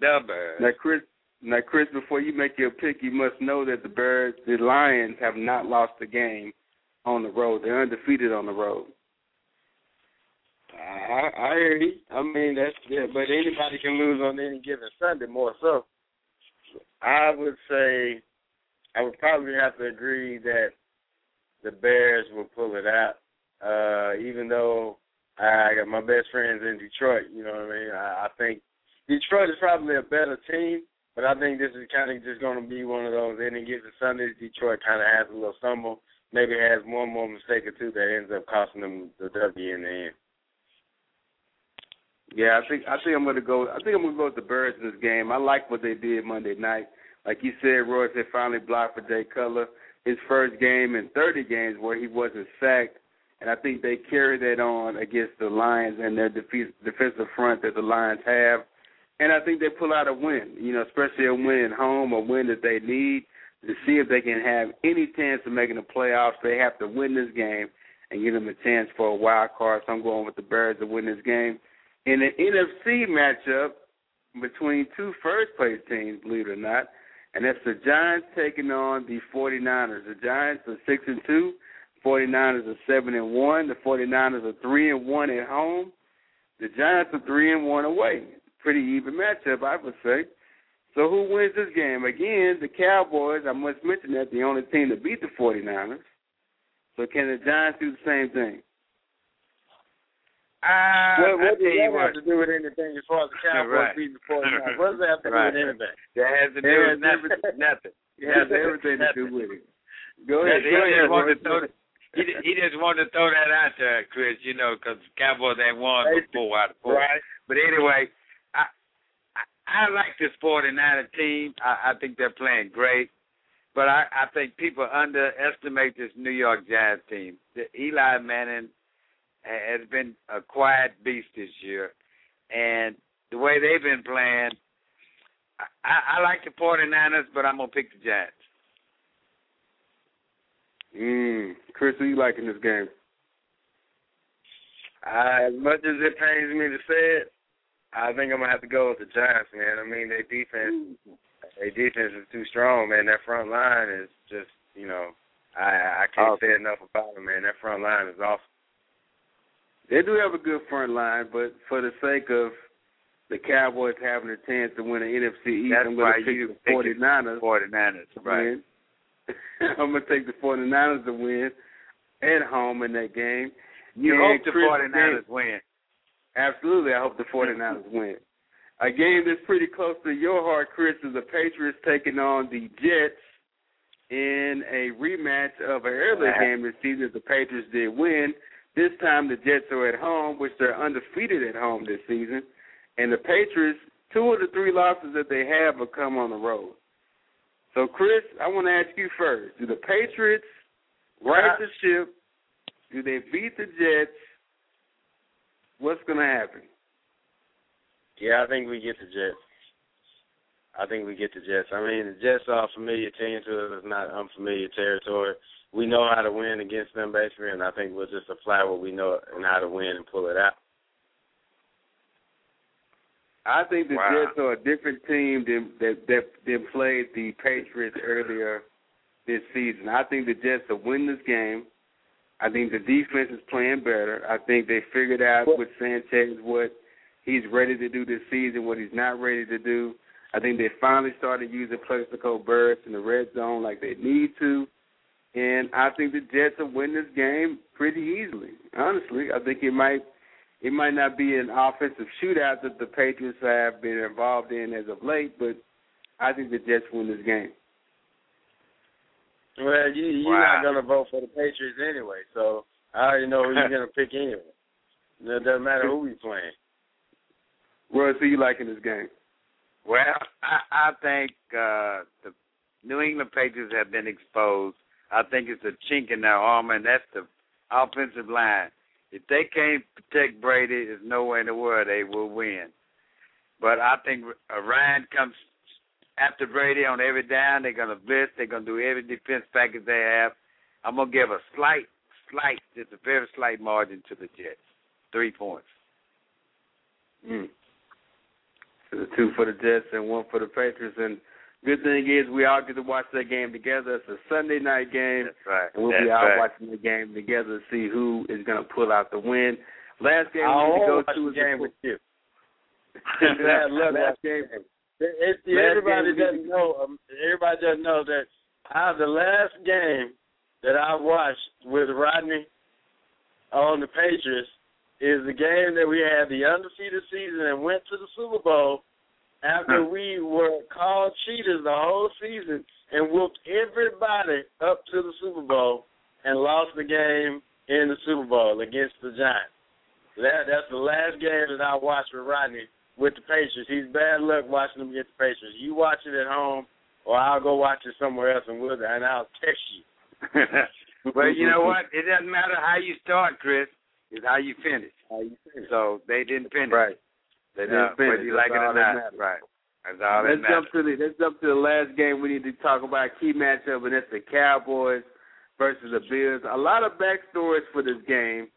The Bears. Now, Chris. Now, Chris, before you make your pick, you must know that the Bears, the Lions, have not lost a game on the road. They're undefeated on the road. I, I hear you. I mean, that's yeah, but anybody can lose on any given Sunday, more so. I would say, I would probably have to agree that the Bears will pull it out. Uh, even though I got my best friends in Detroit, you know what I mean. I, I think Detroit is probably a better team, but I think this is kind of just going to be one of those any given Sundays. Detroit kind of has a little stumble, maybe has one more mistake or two that ends up costing them the W in the end. Yeah, I think I think I'm gonna go. I think I'm gonna go with the Birds in this game. I like what they did Monday night. Like you said, Royce they finally blocked for Jay Cutler. His first game in 30 games where he wasn't sacked, and I think they carry that on against the Lions and their defe- defensive front that the Lions have. and I think they pull out a win. You know, especially a win at home, a win that they need to see if they can have any chance of making the playoffs. They have to win this game and give them a chance for a wild card. So I'm going with the Bears to win this game. In an NFC matchup between two first place teams, believe it or not, and that's the Giants taking on the 49ers. The Giants are 6 and 2, 49ers are 7 and 1. The 49ers are 3 and 1 at home. The Giants are 3 and 1 away. Pretty even matchup, I would say. So who wins this game? Again, the Cowboys, I must mention that, the only team to beat the 49ers. So can the Giants do the same thing? Uh, what, what does that have to do with anything as far as the Cowboys right. beating the 49ers? What does that have to right. do with anything? That has to do with nothing. nothing. It has everything to do with it. Go ahead. he Go just ahead. wanted to throw that- he, he just wanted to throw that out there, Chris. You know, because Cowboys ain't won before out of four. Right. But anyway, I, I I like this 49er team. I, I think they're playing great. But I, I think people underestimate this New York Giants team. The Eli Manning has been a quiet beast this year, and the way they've been playing, I, I, I like the 49ers, but I'm gonna pick the Giants. Mm. Chris, who you like in this game? Uh, as much as it pains me to say it, I think I'm gonna have to go with the Giants, man. I mean, their defense, their defense is too strong, man. Their front line is just, you know, I I can't say enough about them, man. Their front line is awesome. They do have a good front line, but for the sake of the Cowboys having a chance to win the NFC East, That's I'm going to pick the pick 49ers. 49ers, to right? I'm going to take the 49ers to win at home in that game. You And hope the Chris, 49ers win. Absolutely, I hope the 49ers win. A game that's pretty close to your heart, Chris, is the Patriots taking on the Jets in a rematch of an earlier game this season. The Patriots did win. This time the Jets are at home, which they're undefeated at home this season. And the Patriots, two of the three losses that they have have come on the road. So, Chris, I want to ask you first: Do the Patriots right the ship? Do they beat the Jets? What's going to happen? Yeah, I think we get the Jets. I think we get the Jets. I mean, the Jets are a familiar team to us. It's not unfamiliar territory. We know how to win against them, basically, and I think we'll just apply what we know and how to win and pull it out. I think the Wow. Jets are a different team than that that than played the Patriots earlier this season. I think the Jets will win this game. I think the defense is playing better. I think they figured out with Sanchez what he's ready to do this season, what he's not ready to do. I think they finally started using Plaxico Burress in the red zone like they need to. And I think the Jets will win this game pretty easily. Honestly, I think it might it might not be an offensive shootout that the Patriots have been involved in as of late, but I think the Jets win this game. Well, you, you're Wow. not going to vote for the Patriots anyway, so I already know who you're going to pick anyway. It doesn't matter who we playing. Royce, who you like in this game? Well, I, I think uh, the New England Patriots have been exposed. I think it's a chink in their armor, and that's the offensive line. If they can't protect Brady, there's no way in the world they will win. But I think Ryan comes after Brady on every down. They're going to blitz. They're going to do every defense package they have. I'm going to give a slight, slight, just a very slight margin to the Jets. Three points. Mm. So two for the Jets and one for the Patriots. And good thing is we all get to watch that game together. It's a Sunday night game. That's right. And we'll That's be all right. watching the game together to see who is going to pull out the win. Last game I we need to go to is game with you. Last watching game. It, it, Last everybody game doesn't know. Um, everybody doesn't know that I, the last game that I watched with Rodney on the Patriots is the game that we had the undefeated season and went to the Super Bowl after we were called cheaters the whole season and whooped everybody up to the Super Bowl and lost the game in the Super Bowl against the Giants. That that's the last game that I watched with Rodney with the Patriots. He's bad luck watching them get the Patriots. You watch it at home, or I'll go watch it somewhere else and we'll and I'll text you. well, you know what? It doesn't matter how you start, Chris. It's how you finish. How you finish. So they didn't finish. Right. They didn't finish. whether you like it or that not. Right. That's all that Let's matters. jump to the let's jump to the last game. We need to talk about a key matchup, and that's the Cowboys versus the Bills. A lot of backstories for this game.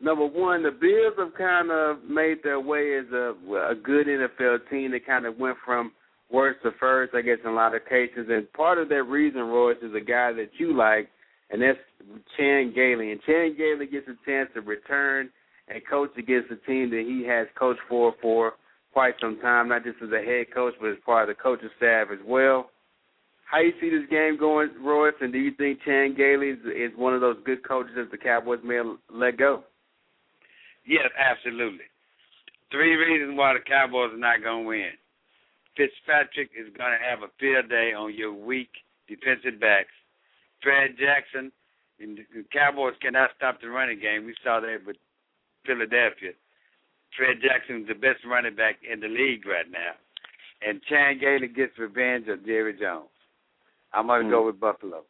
Number one, the Bills have kind of made their way as a a good NFL team. They kind of went from worst to first, I guess, in a lot of cases. And part of that reason, Royce, is a guy that you like, and that's Chan Gailey. And Chan Gailey gets a chance to return and coach against a team that he has coached for for quite some time, not just as a head coach, but as part of the coaching staff as well. How you see this game going, Royce? And do you think Chan Gailey is, is one of those good coaches that the Cowboys may let go? Yes, absolutely. Three reasons why the Cowboys are not going to win. Fitzpatrick is going to have a field day on your weak defensive backs. Fred Jackson, and the Cowboys cannot stop the running game. We saw that with Philadelphia. Fred Jackson is the best running back in the league right now. And Chan Gailey gets revenge of Jerry Jones. I'm going to go hmm. with Buffalo.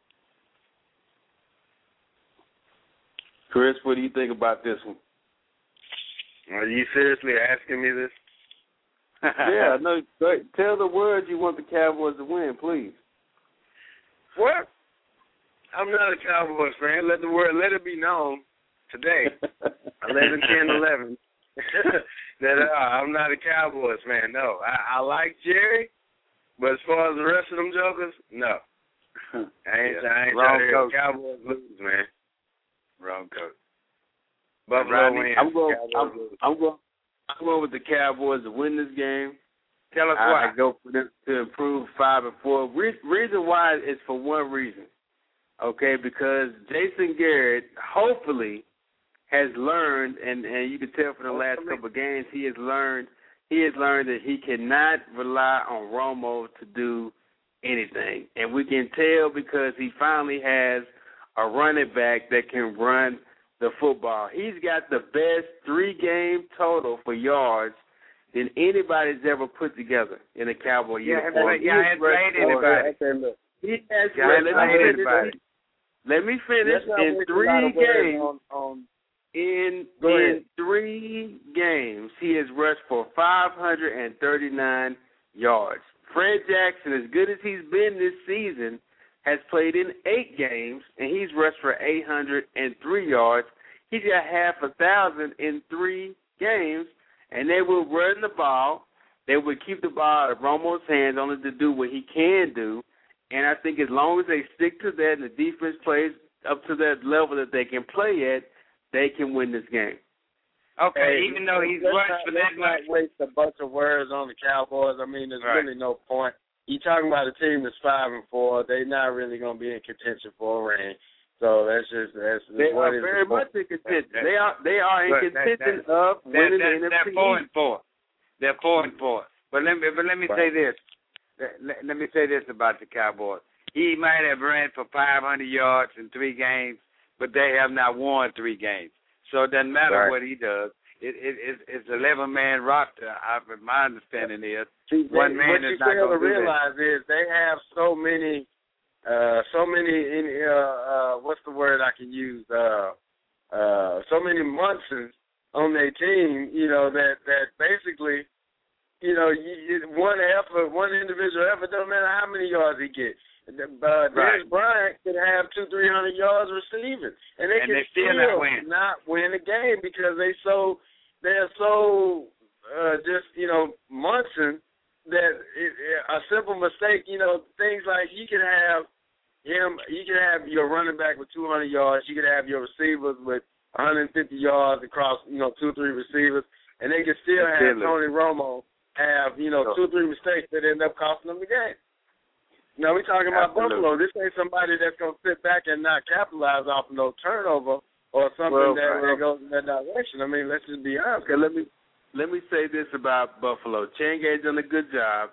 Chris, what do you think about this one? Are you seriously asking me this? yeah, no. Go. Tell the world you want the Cowboys to win, please. What? I'm not a Cowboys fan. Let the word let it be known today, eleven ten eleven, that uh, I'm not a Cowboys fan. No, I, I like Jerry, but as far as the rest of them jokers, no. I ain't, I ain't Wrong trying to hear coach. Cowboys lose, man. Wrong coach. Buffalo Rodney, wins. I'm going. Cowboys I'm, lose. I'm going. I'm going with the Cowboys to win this game. Tell us I, why. I go for them to improve five and four. Re- reason why is for one reason, okay? Because Jason Garrett hopefully has learned, and and you can tell from the oh, last couple of games, he has learned. He has learned that he cannot rely on Romo to do anything, and we can tell because he finally has a running back that can run the football. He's got the best three game total for yards than anybody's ever put together in a Cowboy year. Yeah, uniform. y'all ain't played anybody. Okay. He has me played anybody. Let me finish. In three lot of words games, on, on in in three games, he has rushed for 539 yards. Fred Jackson, as good as he's been this season, has played in eight games and he's rushed for 803 yards. He's got half a thousand in three games, and they will run the ball. They will keep the ball out of Romo's hands, only to do what he can do. And I think as long as they stick to that and the defense plays up to that level that they can play at, they can win this game. Okay, Hey, even though he's let's rushed not, for that much. not waste a bunch of words on the Cowboys. I mean, there's Right. really no point. You talking about a team that's five and four? They're not really going to be in contention for a ring. So that's just that's They what are very much in contention. that- They are they are in But contention that- of winning they're, the they're NFC. four East. and four. They're four and four. But let me but let me Right. say this. Let, let- let me say this about the Cowboys. He might have ran for 500 yards in three games, but they have not won three games. So it doesn't matter Right. what he does. It, it, it, it's 11 man roster. I, my understanding is See, one they- man what is you not fail going to to do that. realize is they have so many, uh, so many in uh, uh, what's the word I can use? Uh, uh, so many Munsons on their team, you know that that basically, you know, you, you, one effort, one individual effort, don't matter how many yards he gets. Uh, Dez Bryant could have two, three hundred yards receiving, and they And can they still not win. not win a game because they so they're so uh, just you know Munson that it, it, a simple mistake, you know, things like you can have him, you can have your running back with 200 yards, you can have your receivers with 150 yards across, you know, two, three receivers, and they can still have Still Tony Romo have, you know, two, three mistakes that end up costing them the game. Now we're talking about Absolutely. Buffalo. This ain't somebody that's gonna sit back and not capitalize off of no turnover or something Well, that, that goes in that direction. I mean, let's just be honest. Okay, let me let me say this about Buffalo. Chan Gailey's done a good job.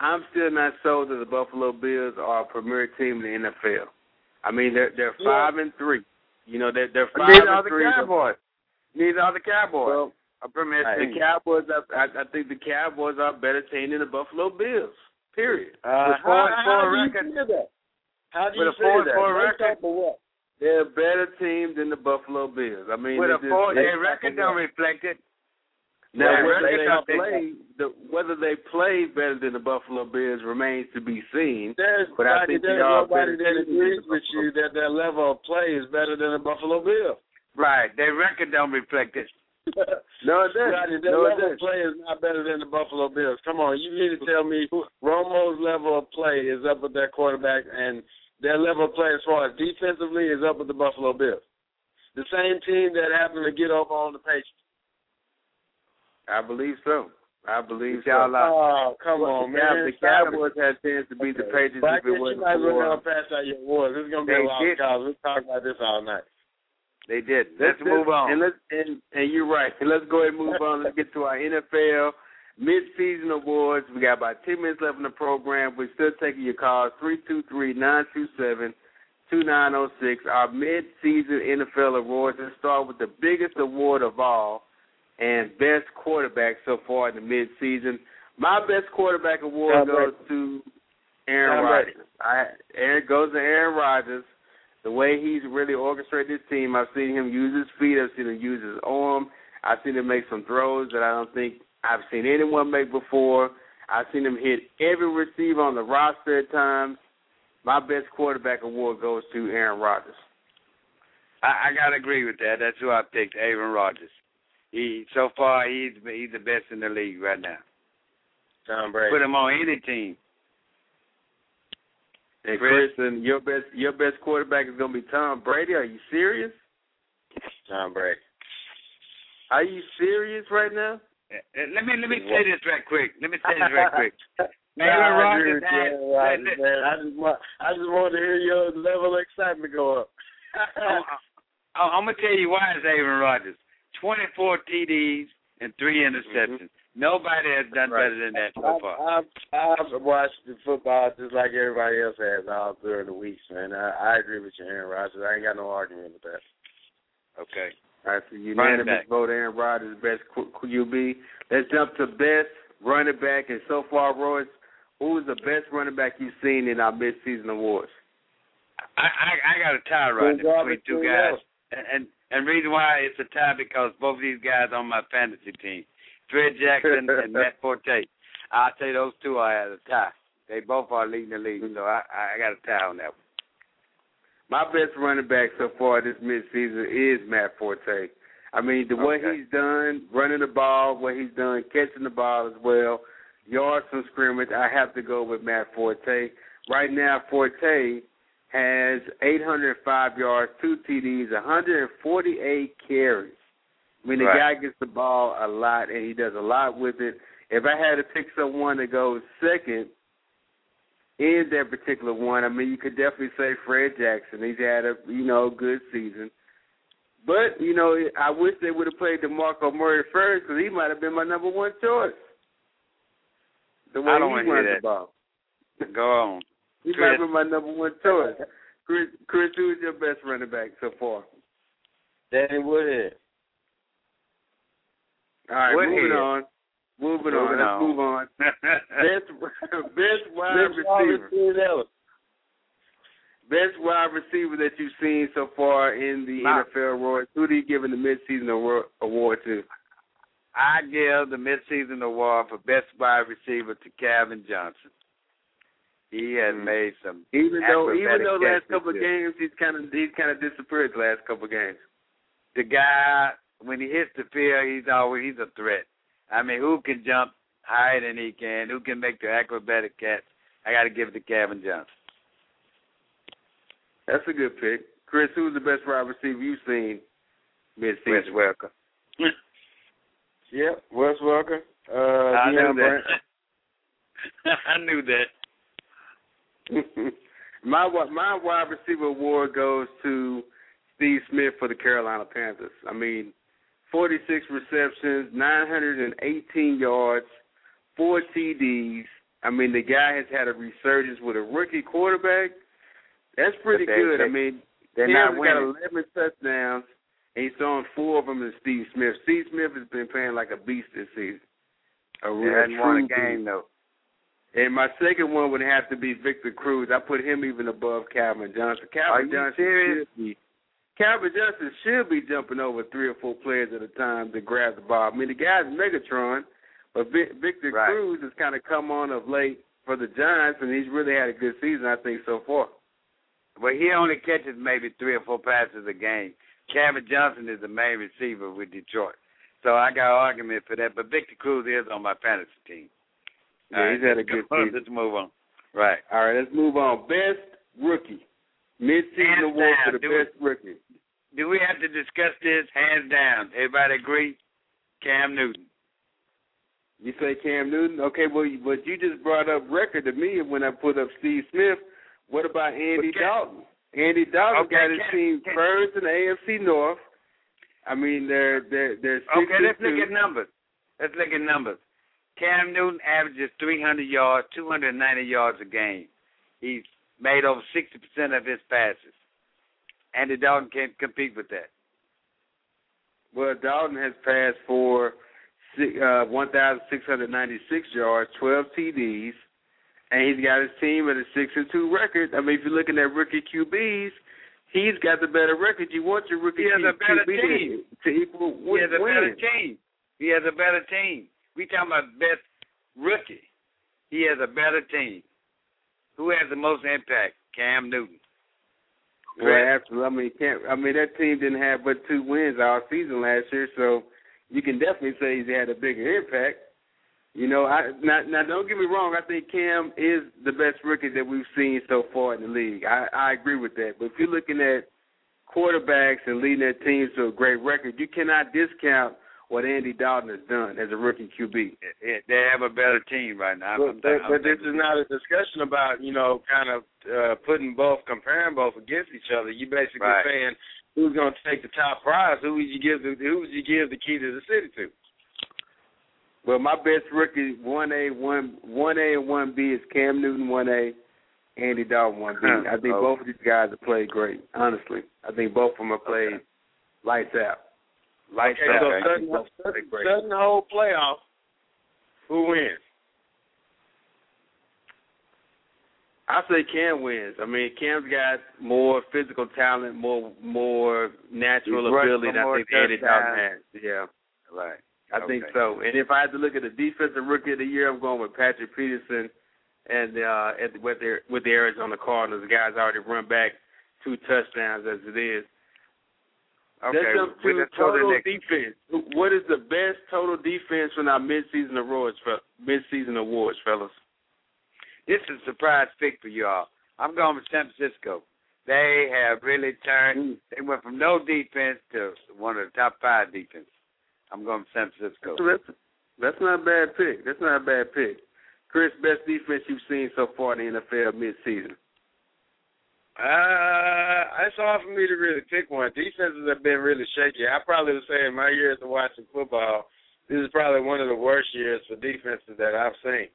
I'm still not sold that the Buffalo Bills are a premier team in the NFL. I mean, they're they're Yeah. five and three. You know, they're they're five Neither are and the three. Cowboys. Neither are the Cowboys. Well, a premier the. Cowboys, are, I, I think the Cowboys are a better team than the Buffalo Bills. Period. Uh, With how, how do you records. say that? How do With you a say four- that? record. what? They're a better team than the Buffalo Bills. I mean, With a just- four, their record don't reflect it. Now whether they they play the whether they play better than the Buffalo Bills remains to be seen. There's, But I think they there's nobody that agrees with you that their level of play is better than the Buffalo Bills. Right. Their record don't reflect it. No, it doesn't. Rodney, their No, level of play is not better than the Buffalo Bills. Come on, you need to tell me who Romo's level of play is up with their quarterback, and their level of play as far as defensively is up with the Buffalo Bills. The same team that happened to get over on the Patriots. I believe so. I believe so. Y'all are- Oh, come Well, on, man. The Cowboys had a chance to beat the Patriots if it wasn't as well for now pass out your awards. This is gonna be They a long did. call. We'll talk about this all night. They did. Let's, move on. And let's and, and you're right. And let's go ahead and move on. Let's get to our NFL mid-season awards. We got about ten minutes left in the program. We're still taking your calls three two three nine two seven two nine zero six. Our mid-season NFL awards. Let's start with the biggest award of all and best quarterback so far in the mid-season. My best quarterback award Tom goes Brady. to Aaron Tom Brady. Rodgers. I Aaron goes to Aaron Rodgers. The way he's really orchestrated his team, I've seen him use his feet. I've seen him use his arm. I've seen him make some throws that I don't think I've seen anyone make before. I've seen him hit every receiver on the roster at times. My best quarterback award goes to Aaron Rodgers. I, I gotta agree with that. That's who I picked, Aaron Rodgers. He so far he's he's the best in the league right now. Tom Brady. Put him on any team. And Chris? And your best your best quarterback is going to be Tom Brady. Are you serious? Tom Brady. Are you serious right now? Uh, Let me let me say this right quick. Let me say this right quick. Nah, Aaron I agree Rodgers with you, had- Aaron let- man. I just want, I just want to hear your level of excitement go up. I'm, I'm gonna tell you why it's Aaron Rodgers. Twenty four TDs and three interceptions. Nobody has done Right. better than that so I've. I've, I've watched the football just like everybody else has all during the weeks, man. I, I agree with you, Aaron Rodgers. I ain't got no argument with that. Okay. All right, so unanimous vote Aaron Rodgers the best QB. Let's jump to best running back. And so far, Royce, who is the best running back you've seen in our midseason awards? I, I I got a tie right Who's between two guys, and, and and reason why it's a tie because both of these guys on my fantasy team, Fred Jackson and Matt Forte. I'll tell you those two are at a tie. They both are leading the league, so I I got a tie on that one. My best running back so far this midseason is Matt Forte. I mean, the way Okay. he's done running the ball, what he's done catching the ball as well, yards from scrimmage, I have to go with Matt Forte. Right now, Forte has 805 yards, two TDs, 148 carries. I mean, the Right. guy gets the ball a lot, and he does a lot with it. If I had to pick someone that goes second in that particular one, I mean, you could definitely say Fred Jackson. He's had a you know good season, but you know, I wish they would have played DeMarco Murray first because he might have been my number one choice. The way I don't he runs the ball, Go on. he Chris. might be my number one choice. Chris, Chris, who is your best running back so far? Danny Woodhead. All right, Woodhead. moving on. Moving, on. Moving Let's move on. Best best wide Wallace, receiver. Ellis. Best wide receiver that you've seen so far in the My- NFL awards. Who do you give in the midseason award, award to? I give the midseason award for best wide receiver to Calvin Johnson. He has Mm. made some Even though even though last couple of games he's kind of he's kind of disappeared the last couple of games. the guy when he hits the field, he's always he's a threat. I mean, who can jump higher than he can? Who can make the acrobatic catch? I got to give it to Calvin Johnson. That's a good pick. Chris, who's the best wide receiver you've seen Wes midseason? Welker. Yep, Wes Welker. Uh, I Deion knew that. I knew that. my my wide receiver award goes to Steve Smith for the Carolina Panthers. I mean, 46 receptions, 918 yards, four TDs. I mean, the guy has had a resurgence with a rookie quarterback. That's pretty they- good. I mean, They're He not winning. got 11 touchdowns, and he's thrown four of them to Steve Smith. Steve Smith has been playing like a beast this season. A They real hadn't won a game though. And my second one would have to be Victor Cruz. I put him even above Calvin Johnson. Are you Johnson serious? should be Calvin Johnson should be jumping over three or four players at a time to grab the ball. I mean, the guy's Megatron, but Victor right. Cruz has kind of come on of late for the Giants, and he's really had a good season, I think, so far. Well, he only catches maybe three or four passes a game. Calvin Johnson is the main receiver with Detroit. So I got an argument for that. But Victor Cruz is on my fantasy team. Yeah, All he's had a good season. Let's move on. Right. All right, let's move on. Best rookie. Mid-season award for the Do best rookie. Do we have to discuss this? Hands down. Everybody agree? Cam Newton. You say Cam Newton? Okay, well, you- but you just brought up record to me when I put up Steve Smith. What about Andy Cam- Dalton? Andy Dalton Okay, got his Cam- team Cam- first in the AFC North. I mean, they're they're they're Okay, let's look at numbers. Let's look at numbers. Cam Newton averages 300 yards, 290 yards a game. He's made over 60% of his passes. Andy Dalton can't compete with that. Well, Dalton has passed for uh, 1,696 yards, 12 TDs, and he's got his team at a six and two record. I mean, if you're looking at rookie QBs, he's got the better record. You want your rookie He has a better QB to- team. to equal He has a better team. He has a better team. We talking about best rookie. He has a better team. Who has the most impact? Cam Newton. Well, absolutely. I mean, can't. I mean, that team didn't have but two wins all season last year, so you can definitely say he's had a bigger impact. You know, I now, now don't get me wrong. I think Cam is the best rookie that we've seen so far in the league. I, I agree with that. But if you're looking at quarterbacks and leading their teams to a great record, you cannot discount what Andy Dalton has done as a rookie QB. They have a better team right now. But, I'm- but, I'm but this is not a discussion about you know kind of uh, putting both, comparing both against each other. You basically Right. saying who's going to take the top prize, who would you give the who would you give the key to the city to? Well, my best rookie one A, one one A and one B is Cam Newton one A, Andy Dalton one B. I think Oh. both of these guys have played great. Honestly, I think both of them have played lights out. Lights Okay, out. so I think Sutton, both have Sutton, played great. Sutton whole playoff. Who wins? I say Cam wins. I mean, Cam's got more physical talent, more more natural He's ability than I think Andy Dalton has. Yeah, Right. I think so. And if I had to look at the defensive rookie of the year, I'm going with Patrick Peterson, and uh, at the, with the with the Arizona Cardinals. The guy's already run back two touchdowns as it is. Okay. Let's jump to let's go to the total defense. What is the best total defense from our midseason awards, midseason awards, fellas? This is a surprise pick for y'all. I'm going with San Francisco. They have really turned. They went from no defense to one of the top five defense. I'm going with San Francisco. That's that's not a bad pick. That's not a bad pick. Chris, best defense you've seen so far in the NFL midseason. Uh, it's hard for me to really pick one. Defenses have been really shaky. I probably would say in my years of watching football, this is probably one of the worst years for defenses that I've seen.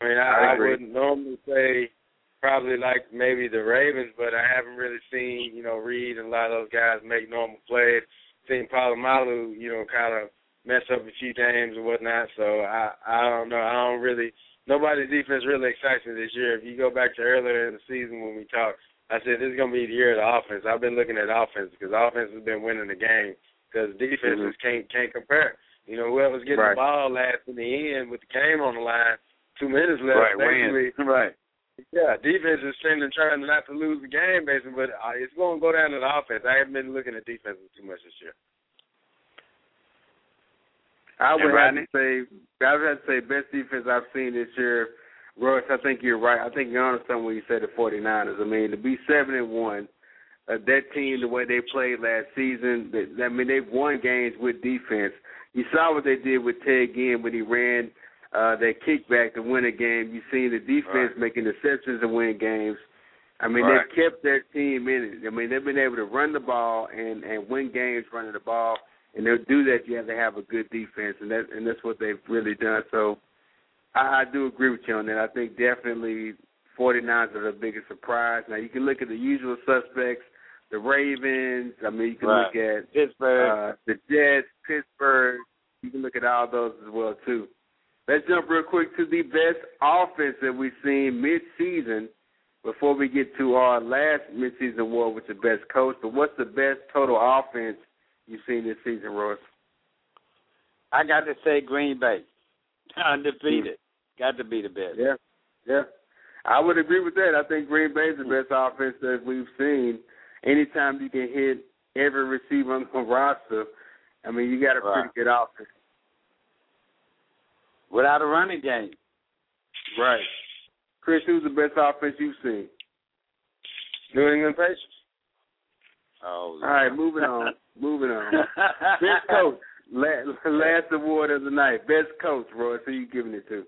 I mean, I, I I, wouldn't normally say probably like maybe the Ravens, but I haven't really seen, you know, Reed and a lot of those guys make normal plays. Seen Polamalu, you know, kind of mess up a few games and whatnot. So I, I don't know. I don't really. Nobody's defense really excites me this year. If you go back to earlier in the season when we talked, I said this is going to be the year of the offense. I've been looking at offense because offense has been winning the game because defenses mm-hmm. can't can't compare. You know, whoever's getting Right. the ball last in the end with the game on the line, two minutes left. Right, basically. Right. yeah, defense is trying trying not to lose the game, basically, but it's going to go down to the offense. I haven't been looking at defenses too much this year. I would have to say I would have to say best defense I've seen this year. Royce, I think you're right. I think you're on something when you said the 49ers. I mean, to be seven and one, uh, that team the way they played last season. That, I mean, they've won games with defense. You saw what they did with Ted Ginn when he ran uh, that kickback to win a game. You've seen the defense Right. making exceptions to win games. I mean, Right. they've kept their team in it. I mean, they've been able to run the ball and and win games running the ball. And they'll do that. You have to have a good defense, and that and that's what they've really done. So, I, I do agree with you on that. I think definitely 49ers are the biggest surprise. Now you can look at the usual suspects, the Ravens. I mean, you can Right. look at Pittsburgh. uh, the Jets, Pittsburgh. You can look at all those as well too. Let's jump real quick to the best offense that we've seen mid-season before we get to our last midseason award with the best coach, but what's the best total offense you've seen this season, Royce? I got to say Green Bay. Undefeated. Hmm. Got to be the best. Yeah, yeah. I would agree with that. I think Green Bay is the best offense that we've seen. Anytime you can hit every receiver on the roster, I mean, you got a Right. pretty good offense. Without a running game. Right. Chris, who's the best offense you've seen? New England Patriots. Oh. All right, moving on. moving on. Best coach. Last, last award of the night. Best coach, Roy. Who you giving it to?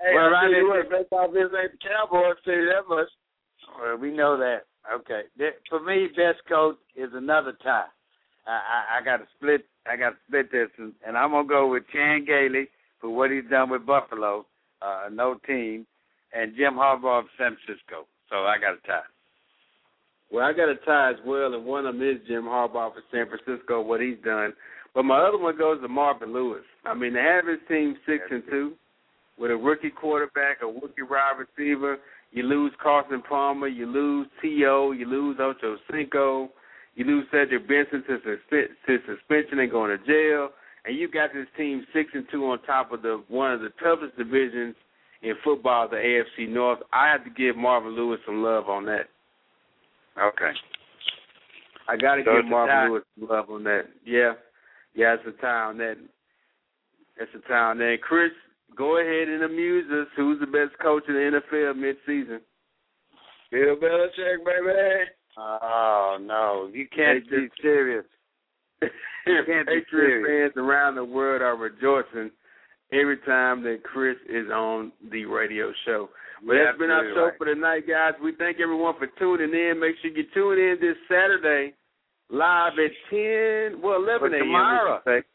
Hey, Well, I right tell you what, best offense ain't the Cowboys. Tell you that much. Well, we know that. Okay. For me, best coach is another tie. I, I, I got to split. I got to split this, and, and I'm gonna go with Chan Gailey for what he's done with Buffalo, uh, no team, and Jim Harbaugh of San Francisco. So I got a tie. Well, I got a tie as well, and one of them is Jim Harbaugh for San Francisco, what he's done. But my other one goes to Marvin Lewis. I mean, to have his team six and two with a rookie quarterback, a rookie wide receiver, you lose Carson Palmer, you lose T.O., you lose Ocho Cinco, you lose Cedric Benson to, suspe- to suspension and going to jail, and you got this team six and two on top of the one of the toughest divisions in football, the AFC North. I have to give Marvin Lewis some love on that. Okay. I got to So give Marvin tie. Lewis some love on that. Yeah, yeah, it's a tie on that. It's a tie on that. Chris, go ahead and amuse us. Who's the best coach in the NFL mid-season? Bill Belichick, baby. Oh no, you can't be serious. You Patriots fans around the world are rejoicing every time that Chris is on the radio show. But You're that's been our show right. for tonight, guys. We thank everyone for tuning in. Make sure you tune in this Saturday, live at ten, well, eleven a.m. tomorrow. we should say.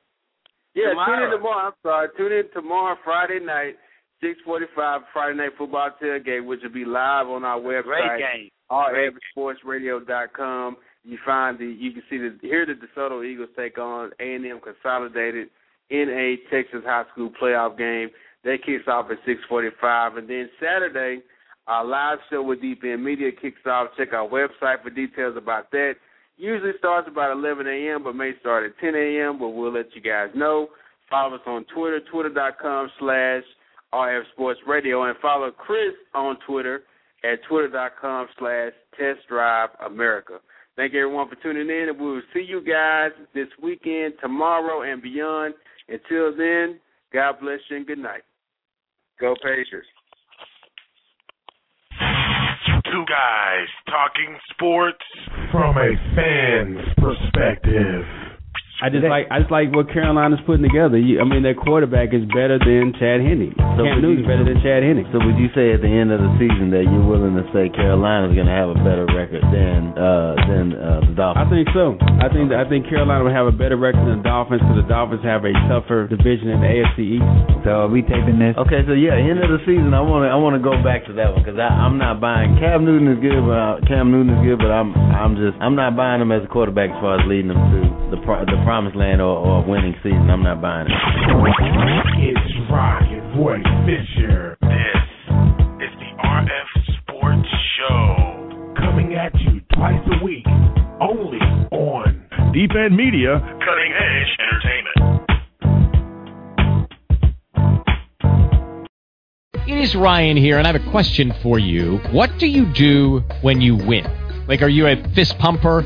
Yeah, tune in tomorrow. I'm sorry. Tune in tomorrow, Friday night, six forty-five, Friday night football tailgate, which will be live on our website rfsportsradio.com. You find the you can see the hear the DeSoto Eagles take on A and M Consolidated in a Texas high school playoff game. That kicks off at six forty five, and then Saturday our live show with Deep End Media kicks off. Check our website for details about that. Usually starts about 11 a.m., but may start at 10 a.m., but we'll let you guys know. Follow us on Twitter, twitter.com slash RF Sports Radio, and follow Chris on Twitter at twitter.com slash Test Drive America. Thank you everyone for tuning in, and we will see you guys this weekend, tomorrow, and beyond. Until then, God bless you and good night. Go Pacers. Two guys talking sports from a fan's perspective. I just like I just like what Carolina's putting together. You, I mean, their quarterback is better than Chad Henne. So Cam would Newton's you- better than Chad Henne. So would you say at the end of the season that you're willing to say Carolina's going to have a better record than uh, than uh, the Dolphins? I think so. I think I think Carolina will have a better record than the Dolphins because the Dolphins have a tougher division in the AFC East. So are we taping this? Okay, so yeah, end of the season. I want to I want to go back to that one because I'm not buying Cam Newton is good, but uh, Cam Newton is good, but I'm I'm just I'm not buying him as a quarterback as far as leading them to the pro- the promised land or, or winning season. I'm not buying it. It's Rocket Voice Fisher. This is the RF Sports Show. Coming at you twice a week, only on Deep End Media, Cutting Edge Entertainment. It is Ryan here, and I have a question for you. What do you do when you win? Like, are you a fist pumper,